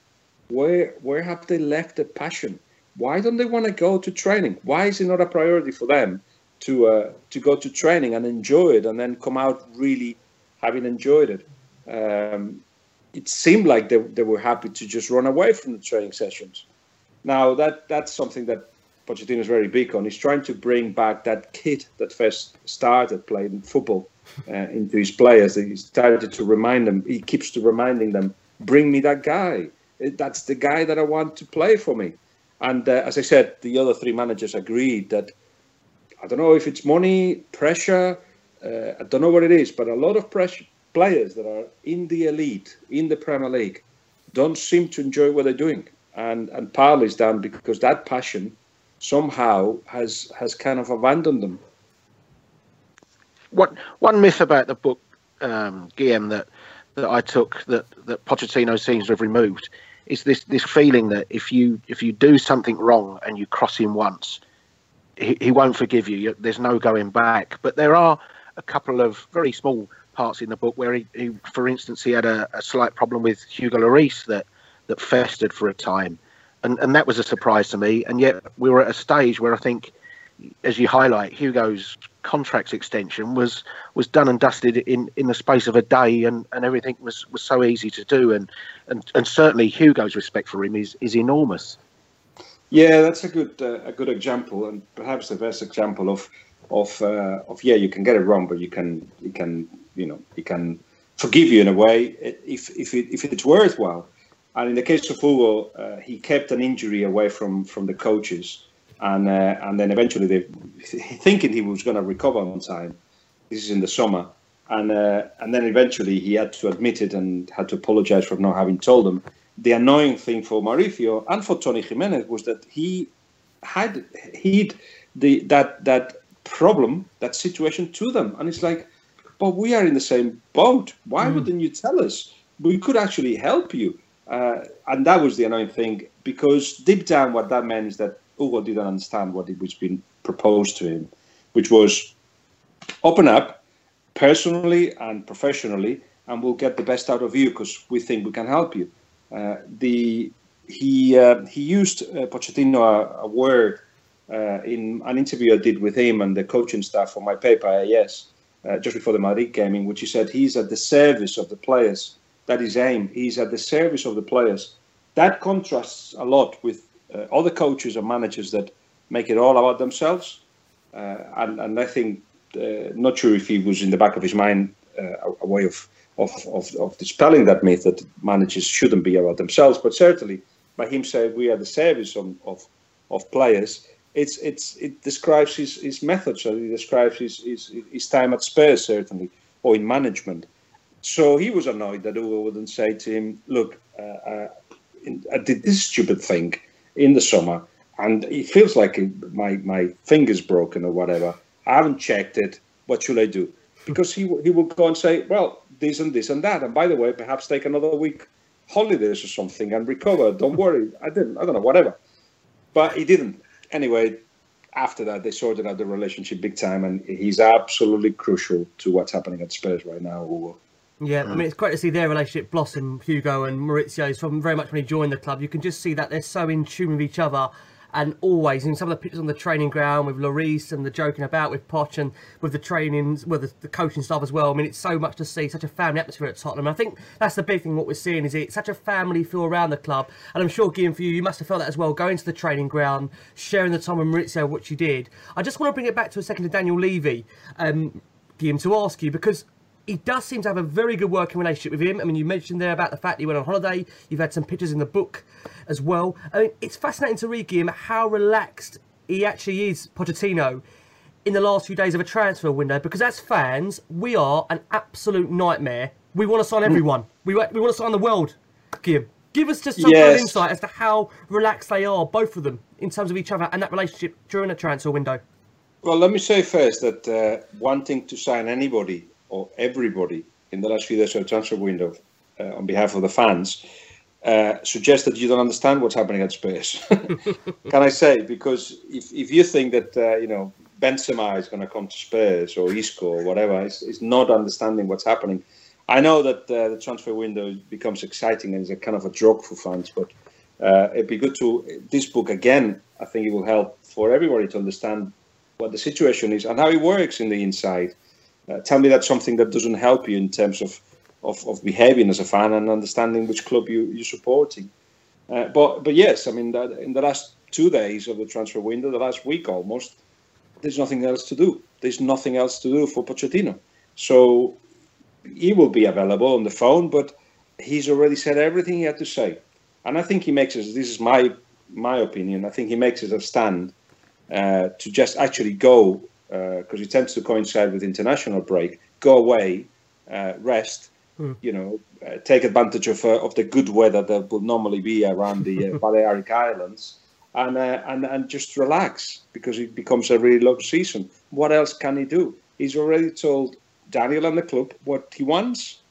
[SPEAKER 4] Where where have they left the passion? Why don't they want to go to training? Why is it not a priority for them to uh, to go to training and enjoy it, and then come out really having enjoyed it? um, it seemed like they, they were happy to just run away from the training sessions. Now that that's something that Pochettino is very big on. He's trying to bring back that kid that first started playing football uh, into his players. He started to remind them. He keeps to reminding them, "Bring me that guy. That's the guy that I want to play for me." And uh, as I said, the other three managers agreed that I don't know if it's money, pressure, uh, I don't know what it is, but a lot of pressure, players that are in the elite, in the Premier League, don't seem to enjoy what they're doing. And, and partly is down because that passion somehow has, has kind of abandoned them.
[SPEAKER 3] One, one myth about the book, um, Guillem, that, that I took that, that Pochettino seems to have removed is this, this feeling that if you if you do something wrong and you cross him once, he, he won't forgive you. There's no going back. But there are a couple of very small parts in the book where he, he for instance, he had a, a, slight problem with Hugo Lloris that that festered for a time, and and that was a surprise to me. And yet we were at a stage where I think, as you highlight, Hugo's contract extension was was done and dusted in, in the space of a day, and, and everything was, was so easy to do, and, and and certainly Hugo's respect for him is is enormous.
[SPEAKER 4] Yeah, that's a good uh, a good example, and perhaps the best example of of uh, of yeah, you can get it wrong, but you can you can you know he can forgive you in a way if if it, if it's worthwhile. And in the case of Hugo, uh, he kept an injury away from from the coaches, and uh, and then eventually they thinking he was going to recover on time. This is in the summer, and uh, and then eventually he had to admit it and had to apologize for not having told them. The annoying thing for Mauricio and for Toni Jiménez was that he had he'd the that that problem, that situation to them, and it's like but we are in the same boat. Why mm. wouldn't you tell us? We could actually help you. Uh, and that was the annoying thing because deep down, what that meant is that Hugo didn't understand what it was being proposed to him, which was open up personally and professionally, and we'll get the best out of you because we think we can help you. Uh, the he uh, he used uh, Pochettino a, a word uh, in an interview I did with him and the coaching staff for my paper. Yes, uh, just before the Madrid game, in which he said he's at the service of the players. That is aim. He's at the service of the players. That contrasts a lot with uh, other coaches or managers that make it all about themselves. Uh, and, and I think, uh, not sure if he was in the back of his mind uh, a, a, way of, of, of, of, dispelling that myth that managers shouldn't be about themselves, but certainly by him saying we are the service of, of, of players, it's it's it describes his, his methods. So he describes his, his his time at Spurs certainly, or in management. So he was annoyed that Hugo wouldn't say to him, "Look, uh, uh, I did this stupid thing in the summer, and it feels like my my finger's broken or whatever. I haven't checked it. What should I do?" Because he he would go and say, "Well, this and this and that, and by the way, perhaps take another week holidays or something and recover. Don't worry. I didn't. I don't know. Whatever." But he didn't anyway, after that, they sorted out the relationship big time, and he's absolutely crucial to what's happening at Spurs right now.
[SPEAKER 2] Yeah, I mean, it's great to see their relationship blossom, Hugo and Mauricio's, from very much when he joined the club. You can just see that they're so in tune with each other and always in some of the pictures on the training ground with Lloris and the joking about with Poch and with the trainings, with the, the, coaching staff as well. I mean, it's so much to see, such a family atmosphere at Tottenham. I think that's the big thing. What we're seeing is it's such a family feel around the club, and I'm sure, Guillem, for you, you must have felt that as well. Going to the training ground, sharing the time with Maurizio, what you did. I just want to bring it back to a second to Daniel Levy, um, Guillem, to ask you because he does seem to have a very good working relationship with him. I mean, you mentioned there about the fact he went on holiday. You've had some pictures in the book as well. I mean, it's fascinating to read him how relaxed he actually is, Pochettino, in the last few days of a transfer window. Because as fans, we are an absolute nightmare. We want to sign everyone. We, we want to sign the world, Guillem. Give us just some yes. kind of insight as to how relaxed they are, both of them, in terms of each other and that relationship during a transfer window.
[SPEAKER 4] Well, let me say first that uh, wanting to sign anybody or everybody in the last few days of transfer window uh, on behalf of the fans uh, suggests that you don't understand what's happening at Spurs. Can I say? Because if, if you think that uh, you know Benzema is going to come to Spurs or Isco or whatever, it's, it's not understanding what's happening. I know that uh, the transfer window becomes exciting and is a kind of a drug for fans, but uh, it'd be good to this book again. I think it will help for everybody to understand what the situation is and how it works in the inside uh, tell me that's something that doesn't help you in terms of, of, of behaving as a fan and understanding which club you, you're supporting. Uh, but but yes, I mean, that in the last two days of the transfer window, the last week almost, there's nothing else to do. There's nothing else to do for Pochettino. So he will be available on the phone, but he's already said everything he had to say. And I think he makes it, this is my my opinion. I think he makes it a stand uh, to just actually go because uh, it tends to coincide with international break. Go away, uh, rest. Mm. You know, uh, take advantage of uh, of the good weather that will normally be around the Balearic Islands, and and and just relax because it becomes a really long season. What else can he do? He's already told Daniel and the club what he wants,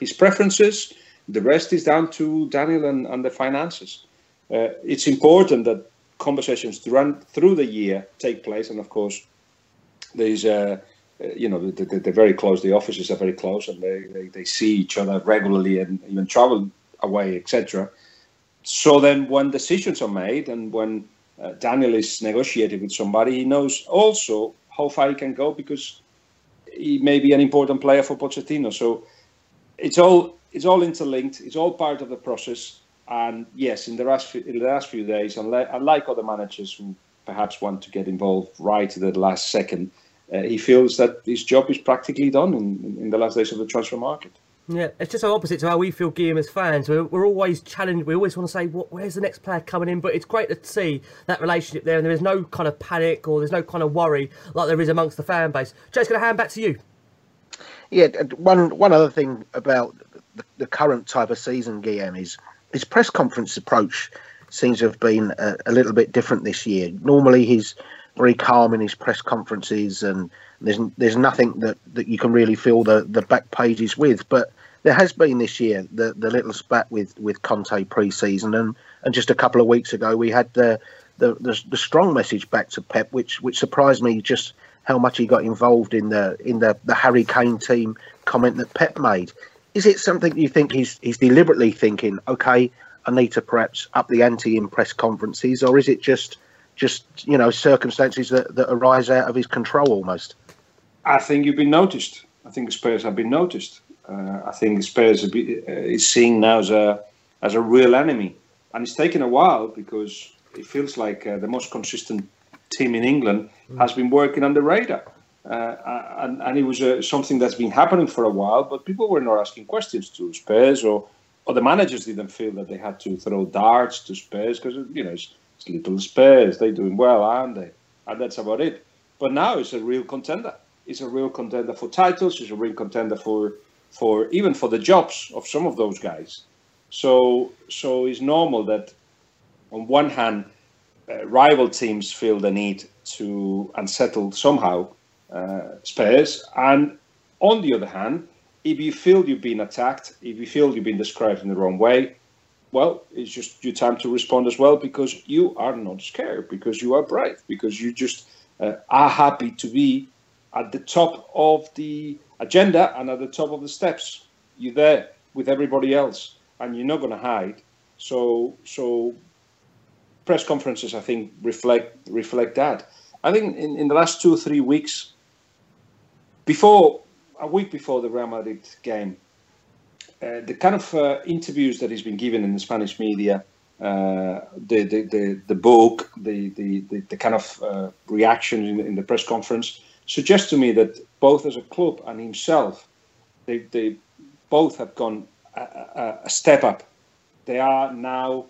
[SPEAKER 4] his preferences. The rest is down to Daniel and, and the finances. it's important that conversations to run through the year take place, and of course, there's uh, you know they're very close. The offices are very close, and they, they, they see each other regularly and even travel away, etc. So then, when decisions are made, and when uh, Daniel is negotiating with somebody, he knows also how far he can go because he may be an important player for Pochettino. So it's all it's all interlinked. It's all part of the process. And yes, in the last few, in the last few days, unlike other managers who perhaps want to get involved right at the last second, uh, he feels that his job is practically done in, in the last days of the transfer market.
[SPEAKER 2] Yeah, it's just so opposite to how we feel, Guillem, as fans. We're, we're always challenged. We always want to say, what, where's the next player coming in? But it's great to see that relationship there, and there is no kind of panic or there's no kind of worry like there is amongst the fan base. Joe's going to hand back to you.
[SPEAKER 3] Yeah, one one other thing about the, the current type of season, Guillem, is his press conference approach seems to have been a, a, little bit different this year. Normally, he's very calm in his press conferences, and there's there's nothing that, that you can really fill the, the back pages with. But there has been this year the, the little spat with, with Conte pre-season, and, and just a couple of weeks ago we had the, the the, the strong message back to Pep, which which surprised me just how much he got involved in the in the, the Harry Kane team comment that Pep made is it something you think he's he's deliberately thinking? Okay, I need to perhaps up the ante in press conferences, or is it just just you know circumstances that, that arise out of his control almost?
[SPEAKER 4] I think you've been noticed. I think Spurs have been noticed. Uh, I think Spurs uh, is seen now as a as a real enemy, and it's taken a while because it feels like uh, the most consistent team in England mm. has been working on the radar. Uh, and, and, it was uh, something that's been happening for a while, but people were not asking questions to Spurs, or, or the managers didn't feel that they had to throw darts to Spurs because you know it's, it's, little Spurs, they're doing well, aren't they? And that's about it. But now it's a real contender. It's a real contender for titles. It's a real contender for for even for the jobs of some of those guys. So so it's normal that on one hand, uh, rival teams feel the need to unsettle somehow uh, Spurs. And on the other hand, if you feel you've been attacked, if you feel you've been described in the wrong way, well, it's just your time to respond as well because you are not scared, because you are brave, because you just uh, are happy to be at the top of the agenda and at the top of the steps. You're there with everybody else, and you're not going to hide. So, so press conferences, I think, reflect reflect that. I think in, in the last two or three weeks, before a week before the Real Madrid game, the kind of uh, interviews that he's been given in the Spanish media, uh, the, the, the the book, the the, the, the kind of uh, reaction in, in, the press conference suggests to me that both as a club and himself, they, they both have gone a, a, a step up. They are now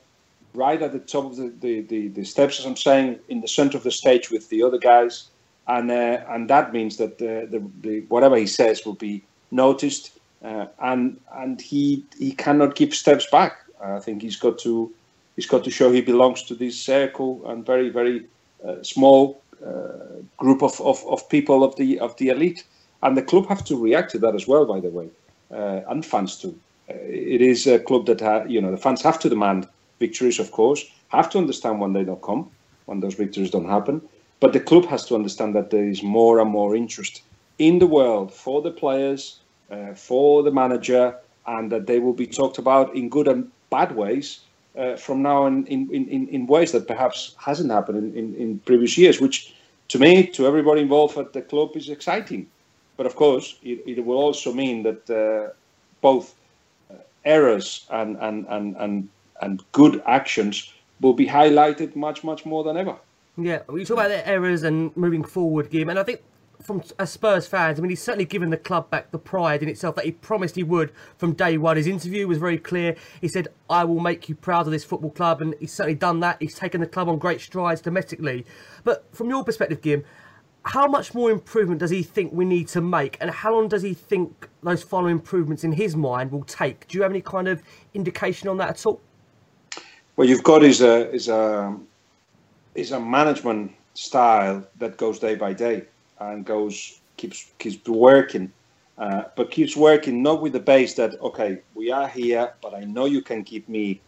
[SPEAKER 4] right at the top of the, the, the, the steps, as I'm saying, in the center of the stage with the other guys and uh, and that means that the, the, whatever he says will be noticed, uh, and and he he cannot keep steps back. I think he's got to he's got to show he belongs to this circle and very very uh, small uh, group of, of, of people of the of the elite, and the club have to react to that as well. By the way, uh, and fans too. Uh, it is a club that ha- you know the fans have to demand victories, of course, have to understand when they don't come, when those victories don't happen but the club has to understand that there is more and more interest in the world for the players, uh, for the manager, and that they will be talked about in good and bad ways uh, from now on in, in, in ways that perhaps hasn't happened in, in, in, previous years, which to me, to everybody involved at the club, is exciting. But of course, it, it will also mean that uh, both uh, errors and, and, and, and, and good actions will be highlighted much, much more than ever.
[SPEAKER 2] Yeah, we talk about the errors and moving forward, game, and I think from as Spurs fans, I mean, he's certainly given the club back the pride in itself that he promised he would from day one. His interview was very clear. He said, "I will make you proud of this football club," and he's certainly done that. He's taken the club on great strides domestically. But from your perspective, Gim, how much more improvement does he think we need to make, and how long does he think those final improvements in his mind will take? Do you have any kind of indication on that at all?
[SPEAKER 4] Well, you've got is a is a is a management style that goes day by day and goes keeps keeps working, uh, but keeps working not with the base that okay we are here, but I know you can give me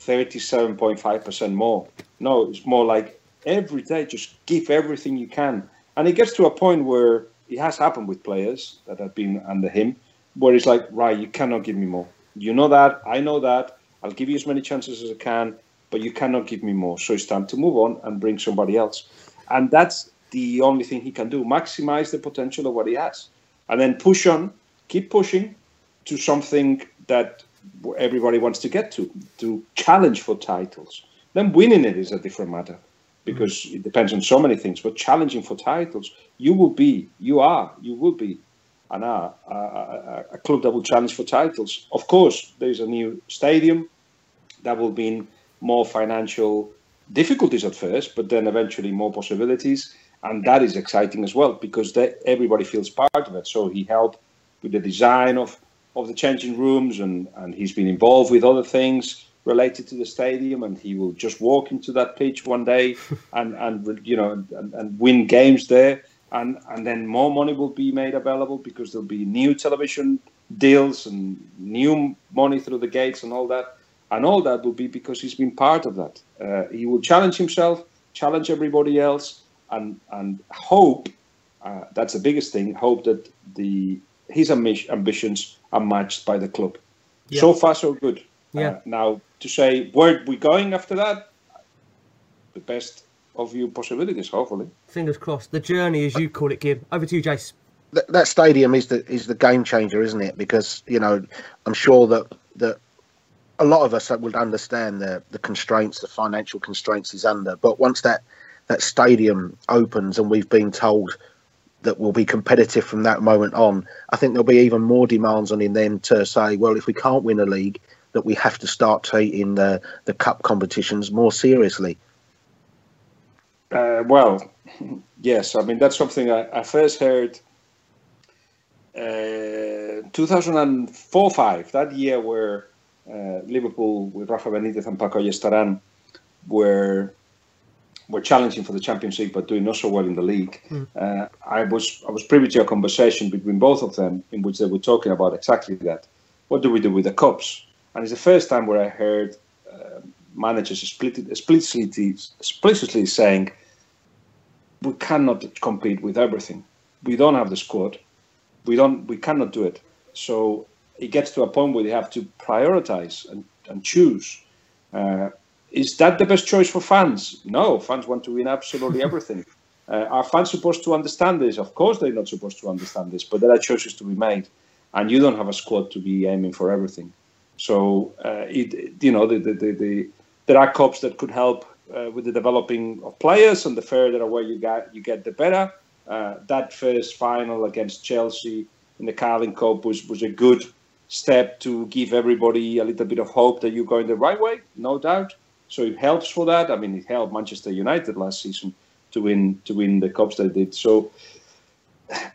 [SPEAKER 4] thirty seven point five percent more. No, it's more like every day just give everything you can, and it gets to a point where it has happened with players that have been under him, where it's like right you cannot give me more. You know that I know that I'll give you as many chances as I can, but you cannot give me more. So it's time to move on and bring somebody else. And that's the only thing he can do maximize the potential of what he has. And then push on, keep pushing to something that everybody wants to get to, to challenge for titles. Then winning it is a different matter because mm-hmm. it depends on so many things. But challenging for titles, you will be, you are, you will be and uh, a, a, a, club that will challenge for titles. Of course, there's a new stadium that will mean more financial difficulties at first, but then eventually more possibilities, and that is exciting as well because they, everybody feels part of it. So he helped with the design of, of the changing rooms, and, and he's been involved with other things related to the stadium, and he will just walk into that pitch one day and, and you know and, and win games there. And and then more money will be made available because there'll be new television deals and new money through the gates and all that. And all that will be because he's been part of that. Uh, he will challenge himself challenge everybody else and and hope uh, that's the biggest thing hope that the his ambitions are matched by the club yeah. so far so good
[SPEAKER 2] yeah uh,
[SPEAKER 4] now to say where we going after that the best of you possibilities, hopefully.
[SPEAKER 2] Fingers crossed. The journey, as you call it, Gib. Over to you, Jace.
[SPEAKER 3] That, that stadium is the is the game changer, isn't it? Because you know, I'm sure that that a lot of us would understand the the constraints, the financial constraints he's under. But once that that stadium opens and we've been told that we'll be competitive from that moment on, I think there'll be even more demands on then to say, well, if we can't win a league, that we have to start taking the the cup competitions more seriously.
[SPEAKER 4] Uh, well, yes. I mean, that's something I, I first heard uh, 2004-5, that year where uh, Liverpool with Rafa Benitez and Paco Ayestarán were were challenging for the Champions League but doing not so well in the league. Mm. Uh, I was I was privy to a conversation between both of them in which they were talking about exactly that. What do we do with the cups? And it's the first time where I heard uh, managers explicitly, explicitly saying we cannot compete with everything. We don't have the squad. We don't. We cannot do it. So it gets to a point where you have to prioritize and, and choose. Uh, is that the best choice for fans? No, fans want to win absolutely everything. Uh, are fans supposed to understand this? Of course, they're not supposed to understand this, but there are choices to be made, and you don't have a squad to be aiming for everything. So, uh, it, you know, the, the, the, the, there are cups that could help uh, with the developing of players, and the further away you get, you get the better. Uh, that first final against Chelsea in the Carling Cup was, was a good step to give everybody a little bit of hope that you're going the right way, no doubt. So it helps for that. I mean, it helped Manchester United last season to win to win the cups they did. So,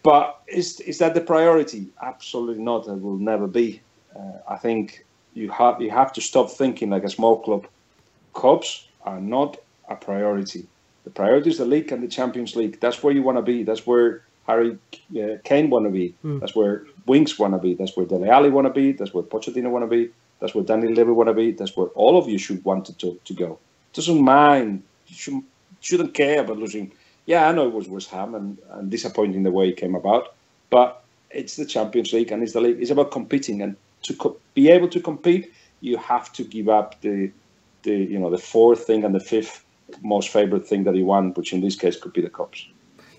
[SPEAKER 4] but is is that the priority? Absolutely not. It will never be. Uh, I think you have you have to stop thinking like a small club. Cups are not a priority. The priority is the league and the Champions League. That's where you want to be. That's where Harry uh, Kane want to be. Mm. That's where Winks want to be. That's where Dele Alli want to be. That's where Pochettino want to be. That's where Daniel Levy want to be. That's where all of you should want to, to go. Doesn't mind. You shouldn't, shouldn't care about losing. Yeah, I know it was West Ham and, and disappointing the way it came about, but it's the Champions League and it's the league. It's about competing and to co- be able to compete, you have to give up the the you know the fourth thing and the fifth most favorite thing that he won, which in this case could be the cups.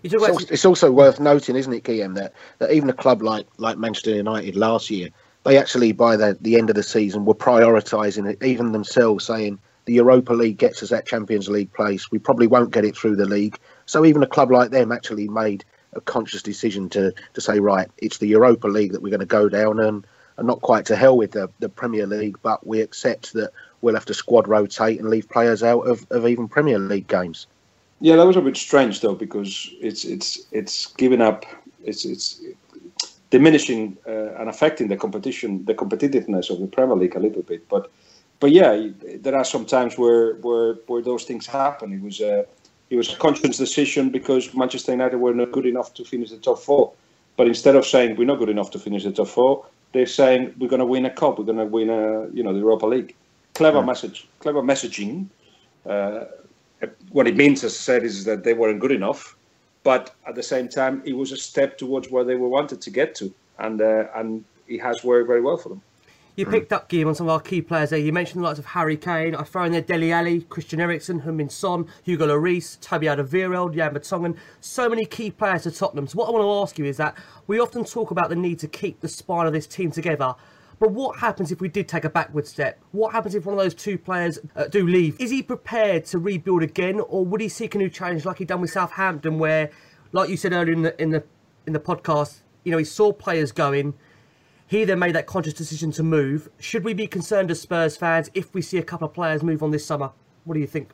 [SPEAKER 3] It's also, it's also worth noting, isn't it, Guillaume, that, that even a club like, like Manchester United last year, they actually by the, the end of the season were prioritising it, even themselves saying the Europa League gets us that Champions League place. We probably won't get it through the league. So even a club like them actually made a conscious decision to to say right, it's the Europa League that we're going to go down and and not quite to hell with the, the Premier League, but we accept that we'll have to squad rotate and leave players out of, of even Premier League games.
[SPEAKER 4] Yeah, that was a bit strange though because it's it's it's giving up, it's it's diminishing uh, and affecting the competition, the competitiveness of the Premier League a little bit. But but yeah, there are some times where where where those things happen. It was a it was a conscious decision because Manchester United were not good enough to finish the top four. But instead of saying we're not good enough to finish the top four, they're saying we're going to win a cup, we're going to win a you know the Europa League. Clever yeah. message, clever messaging. Uh, what it means, as I said, is that they weren't good enough, but at the same time, it was a step towards where they were wanted to get to, and uh, and it has worked very well for them.
[SPEAKER 2] You picked up Guillaume on some of our key players there. You mentioned the likes of Harry Kane. I throw in there Dele Alli, Christian Eriksen, Heung-min Son, Hugo Lloris, Toby Alderweireld, Jan Vertonghen. So many key players to Tottenham. So what I want to ask you is that we often talk about the need to keep the spine of this team together. But what happens if we did take a backward step? What happens if one of those two players uh, do leave? Is he prepared to rebuild again, or would he seek a new challenge like he done with Southampton, where, like you said earlier in the in the in the podcast, you know he saw players going, he then made that conscious decision to move. Should we be concerned as Spurs fans if we see a couple of players move on this summer? What do you think?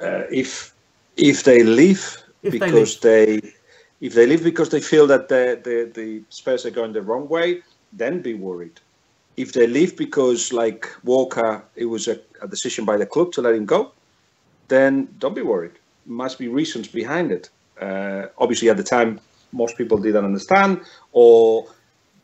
[SPEAKER 4] Uh, if if they leave if because they, leave. they, if they leave because they feel that the, the, the Spurs are going the wrong way, then be worried. If they leave because, like Walker, it was a, a decision by the club to let him go, then don't be worried. Must be reasons behind it. Uh, obviously, at the time, most people didn't understand, or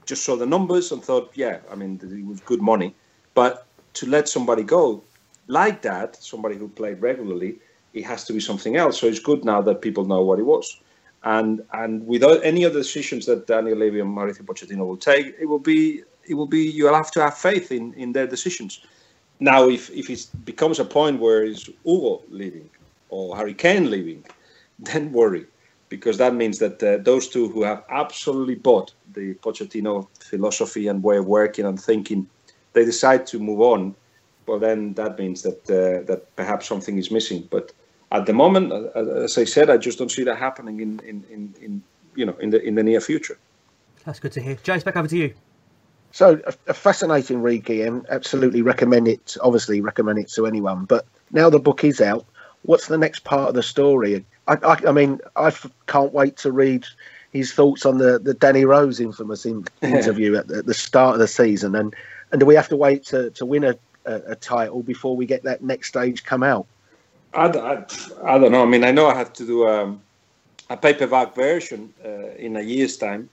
[SPEAKER 4] just saw the numbers and thought, yeah, I mean, it was good money. But to let somebody go like that, somebody who played regularly, it has to be something else. So it's good now that people know what it was. And and without any other decisions that Daniel Levy and Mauricio Pochettino will take, it will be it will be you'll have to have faith in, in their decisions. Now, if if it becomes a point where it's Hugo leaving or Harry Kane leaving, then worry because that means that uh, those two who have absolutely bought the Pochettino philosophy and way of working and thinking, they decide to move on. Well, then that means that uh, that perhaps something is missing. But at the moment, uh, as I said, I just don't see that happening in, in, in, in you know in the in the near future.
[SPEAKER 2] That's good to hear. James, back over to you.
[SPEAKER 3] So a, a fascinating read, Guillaume. Absolutely recommend it. Obviously, recommend it to anyone. But now the book is out. What's the next part of the story? I, I, I mean, I f- can't wait to read his thoughts on the, the Danny Rose infamous in, interview at the, the, start of the season. And and do we have to wait to, to win a, a, a title before we get that next stage come out?
[SPEAKER 4] I, I, I don't know. I mean, I know I have to do um, a paperback version uh, in a year's time,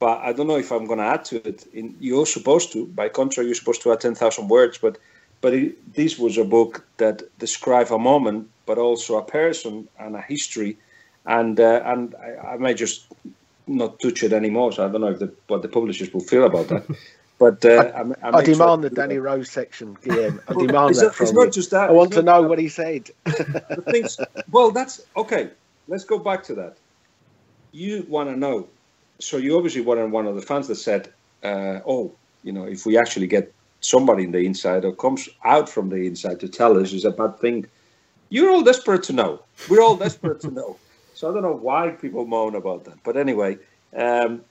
[SPEAKER 4] but I don't know if I'm going to add to it. In, you're supposed to, by contract, you're supposed to add 10,000 words, but but it, this was a book that described a moment but also a person and a history. And uh, and I, I, may just not touch it anymore. So I don't know if the, what the publishers will feel about that. But uh, I,
[SPEAKER 3] I, I demand the Danny Rose section, Guillaume. I demand that, that from it's not just that. I want to know what he said.
[SPEAKER 4] things, well, that's okay. Let's go back to that. You want to know. So you obviously weren't one of the fans that said, uh, "Oh, you know, if we actually get somebody in the inside or comes out from the inside to tell us is a bad thing you're all desperate to know. We're all desperate to know. So I don't know why people moan about that. But anyway, um,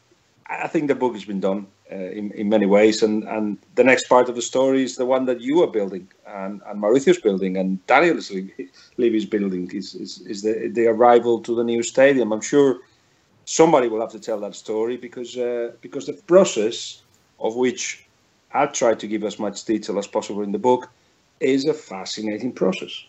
[SPEAKER 4] I think the book has been done uh, in, in many ways. And, and the next part of the story is the one that you are building and, and Mauricio's building and Daniel Levy's building is, is, is the, the arrival to the new stadium. I'm sure somebody will have to tell that story because, uh, because the process of which I try to give as much detail as possible in the book is a fascinating process.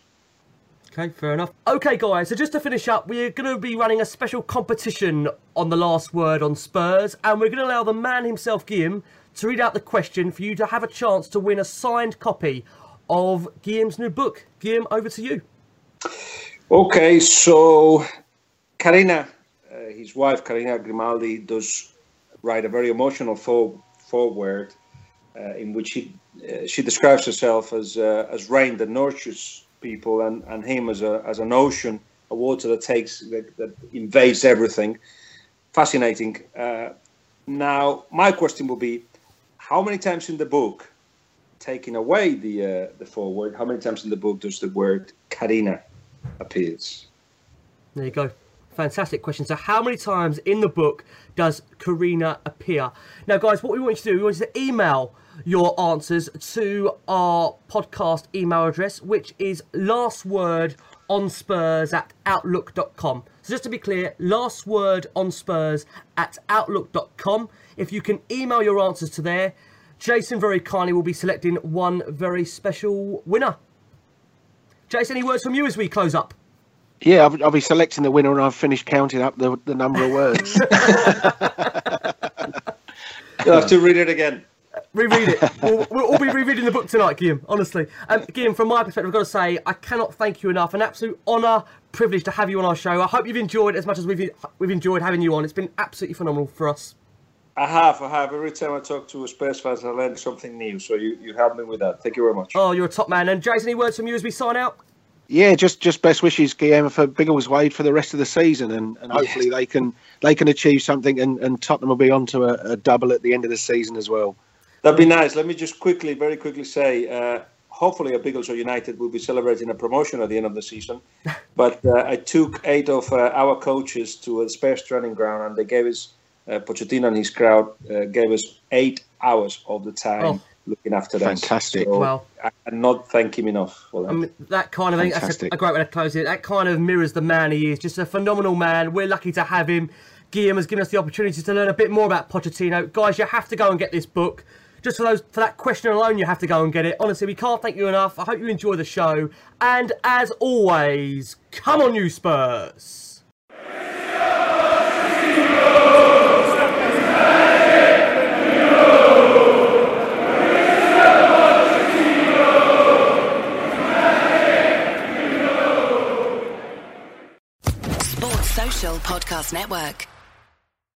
[SPEAKER 2] Okay, fair enough. Okay, guys, so just to finish up, we're going to be running a special competition on the last word on Spurs, and we're going to allow the man himself, Guillaume, to read out the question for you to have a chance to win a signed copy of Guillaume's new book. Guillaume, over to you.
[SPEAKER 4] Okay, so Karina, uh, his wife, Karina Grimaldi, does write a very emotional foreword uh, in which she, uh, she describes herself as, uh, as rain that nurtures people and, and him as a as an ocean, a water that takes that, that invades everything. Fascinating. Uh, now, my question will be, how many times in the book, taking away the uh, the foreword, how many times in the book does the word Karina appears?
[SPEAKER 2] There you go. fantastic question. So, how many times in the book does Karina appear? Now, guys, what we want you to do, we want you to email your answers to our podcast email address, which is last word on Spurs at outlook.com. So, just to be clear, last word on Spurs at outlook.com. If you can email your answers to there, Jason very kindly will be selecting one very special winner. Jason, any words from you as we close up?
[SPEAKER 3] Yeah, I'll, I'll be selecting the winner and I've finished counting up the, the number of words.
[SPEAKER 4] You'll have to read it again.
[SPEAKER 2] Reread it. we'll, we'll all be rereading the book tonight, Guillem, honestly. Um, Guillem, from my perspective, I've got to say, I cannot thank you enough. An absolute honour, privilege to have you on our show. I hope you've enjoyed as much as we've, we've enjoyed having you on. It's been absolutely phenomenal for us.
[SPEAKER 4] I have, I have. Every time I talk to a Spurs fans, I learn something new. So you, you helped me with that. Thank you very much.
[SPEAKER 2] Oh, you're a top man. And Jason, any words from you as we sign out?
[SPEAKER 3] Yeah, just just best wishes, Guillem, for Biggleswade for the rest of the season, and, and hopefully they can they can achieve something, and, and Tottenham will be on to a, a double at the end of the season as well.
[SPEAKER 4] That'd be nice. Let me just quickly, very quickly say, uh, hopefully, a Biggleswade United will be celebrating a promotion at the end of the season. But uh, I took eight of uh, our coaches to a Spurs training ground, and they gave us uh, Pochettino and his crowd uh, gave us eight hours of the time.
[SPEAKER 2] Oh.
[SPEAKER 4] Looking after that.
[SPEAKER 3] Fantastic.
[SPEAKER 4] So
[SPEAKER 2] Wow.
[SPEAKER 4] I cannot thank him enough for that.
[SPEAKER 2] I mean, that kind of thing, that's a,
[SPEAKER 3] Fantastic.
[SPEAKER 2] a great way to close it. That kind of mirrors the man he is. Just a phenomenal man. We're lucky to have him. Guillem has given us the opportunity to learn a bit more about Pochettino. Guys, you have to go and get this book. Just for those for that question alone, you have to go and get it. Honestly, we can't thank you enough. I hope you enjoy the show. And as always, come on, you Spurs.
[SPEAKER 5] Podcast Network.